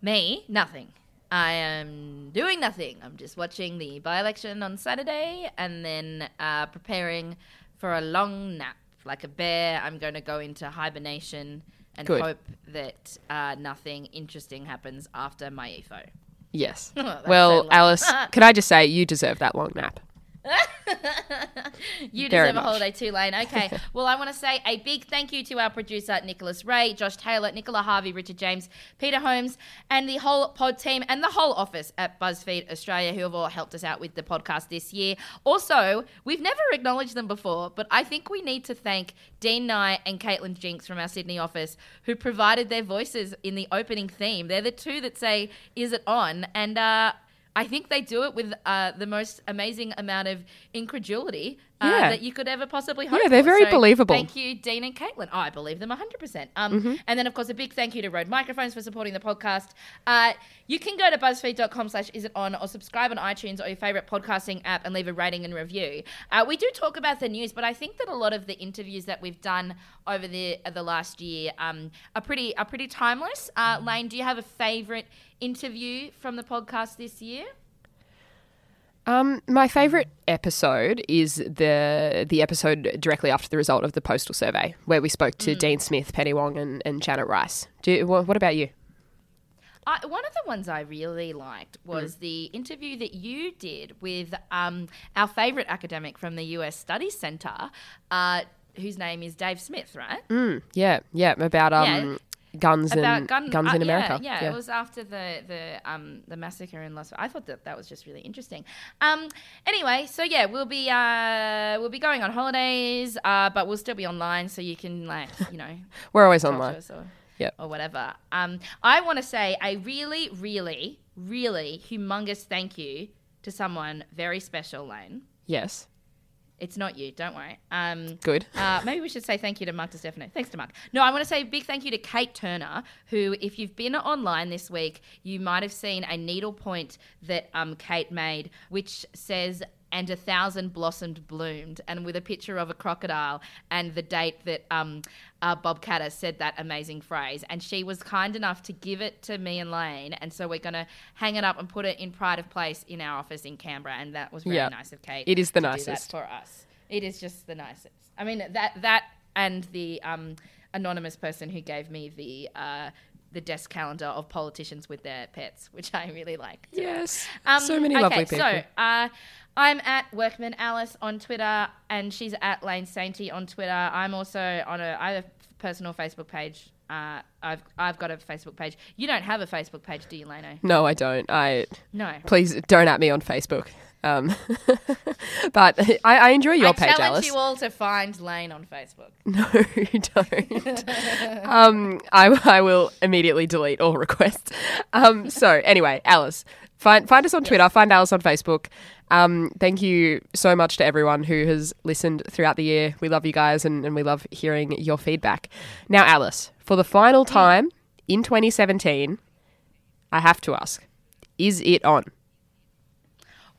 Me, nothing. I am doing nothing. I'm just watching the by election on Saturday and then uh, preparing for a long nap. Like a bear, I'm going to go into hibernation and Good. hope that uh, nothing interesting happens after my EFO. Yes. [laughs] Well. Alice, [laughs] can I just say you deserve that long nap? [laughs] You Very deserve a holiday too, Lane. Okay. [laughs] well, I want to say a big thank you to our producer, Nicholas Ray, Josh Taylor, Nicola Harvey, Richard James, Peter Holmes, and the whole pod team and the whole office at BuzzFeed Australia who have all helped us out with the podcast this year. Also, we've never acknowledged them before, but I think we need to thank Dean Nye and Caitlin Jinks from our Sydney office who provided their voices in the opening theme. They're the two that say, Is it on? And, uh, I think they do it with uh, the most amazing amount of incredulity uh, Yeah. that you could ever possibly hope Yeah, they're for. very So believable. Thank you, Dean and Caitlin. I believe them 100%. Um, Mhm. And then, of course, a big thank you to Rode Microphones for supporting the podcast. Uh, you can go to buzzfeed.com slash is it on or subscribe on iTunes or your favorite podcasting app and leave a rating and review. Uh, we do talk about the news, but I think that a lot of the interviews that we've done over the uh, the last year um, are pretty are pretty timeless. Uh, Lane, do you have a favorite interview from the podcast this year? Um, my favourite episode is the the episode directly after the result of the postal survey, where we spoke to Mm. Dean Smith, Penny Wong, and, and Janet Rice. Do you, what about you? I, one of the ones I really liked was the interview that you did with um, our favourite academic from the US Studies Centre, uh, whose name is Dave Smith, right? Mm, yeah, yeah, about um Yeah. Guns About and gun- guns uh, in yeah, America. Yeah, it was after the the um the massacre in Las. I thought that that was just really interesting. Um. Anyway, so yeah, we'll be uh we'll be going on holidays, uh, but we'll still be online, so you can like you know [laughs] We're always online. Or, Yep. or whatever. Um, I want to say a really, really, really humongous thank you to someone very special, Lane. Yes. It's not you, don't worry. Um, Good. [laughs] Uh, maybe we should say thank you to Mark Di Stefano. Thanks to Mark. No, I want to say a big thank you to Kate Turner, who, if you've been online this week, you might have seen a needlepoint that um, Kate made, which says, and a thousand blossomed bloomed, and with a picture of a crocodile and the date that um, uh, Bob Katter said that amazing phrase. And she was kind enough to give it to me and Lane, and so we're going to hang it up and put it in pride of place in our office in Canberra, and that was really Yeah. nice of Kate. It is the nicest. that for us. It is just the nicest. I mean that that and the um, anonymous person who gave me the uh, the desk calendar of politicians with their pets, which I really like. Yes. Um, so many okay, lovely people. So uh, I'm at Workman Alice on Twitter, and she's at Lane Sainty on Twitter. I'm also on a I have a personal Facebook page. Uh, I've I've got a Facebook page. You don't have a Facebook page, do you, Leno? No, I don't. I No. Please don't at me on Facebook. Um, [laughs] but I, I enjoy your I page, challenge Alice. you all to find Lane on Facebook. [laughs] No, you don't. um, I, I will immediately delete all requests. Um, so anyway, Alice, find find us on Twitter. Find Alice on Facebook. Um, thank you so much to everyone who has listened throughout the year. We love you guys, and, and we love hearing your feedback. Now, Alice, for the final time in 2017, I have to ask: Is it on?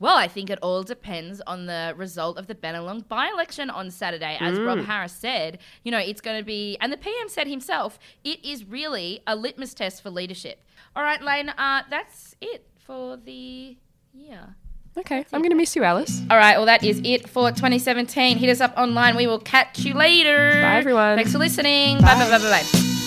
Well, I think it all depends on the result of the Bennelong by election on Saturday. As Mm. Rob Harris said, you know, it's going to be, and the PM said himself, it is really a litmus test for leadership. All right, Lane, uh, that's it for the year. Okay, I'm going to miss you, Alice. All right, well, that is it for 2017. Hit us up online. We will catch you later. Bye, everyone. Thanks for listening. Bye, bye, bye, bye, bye.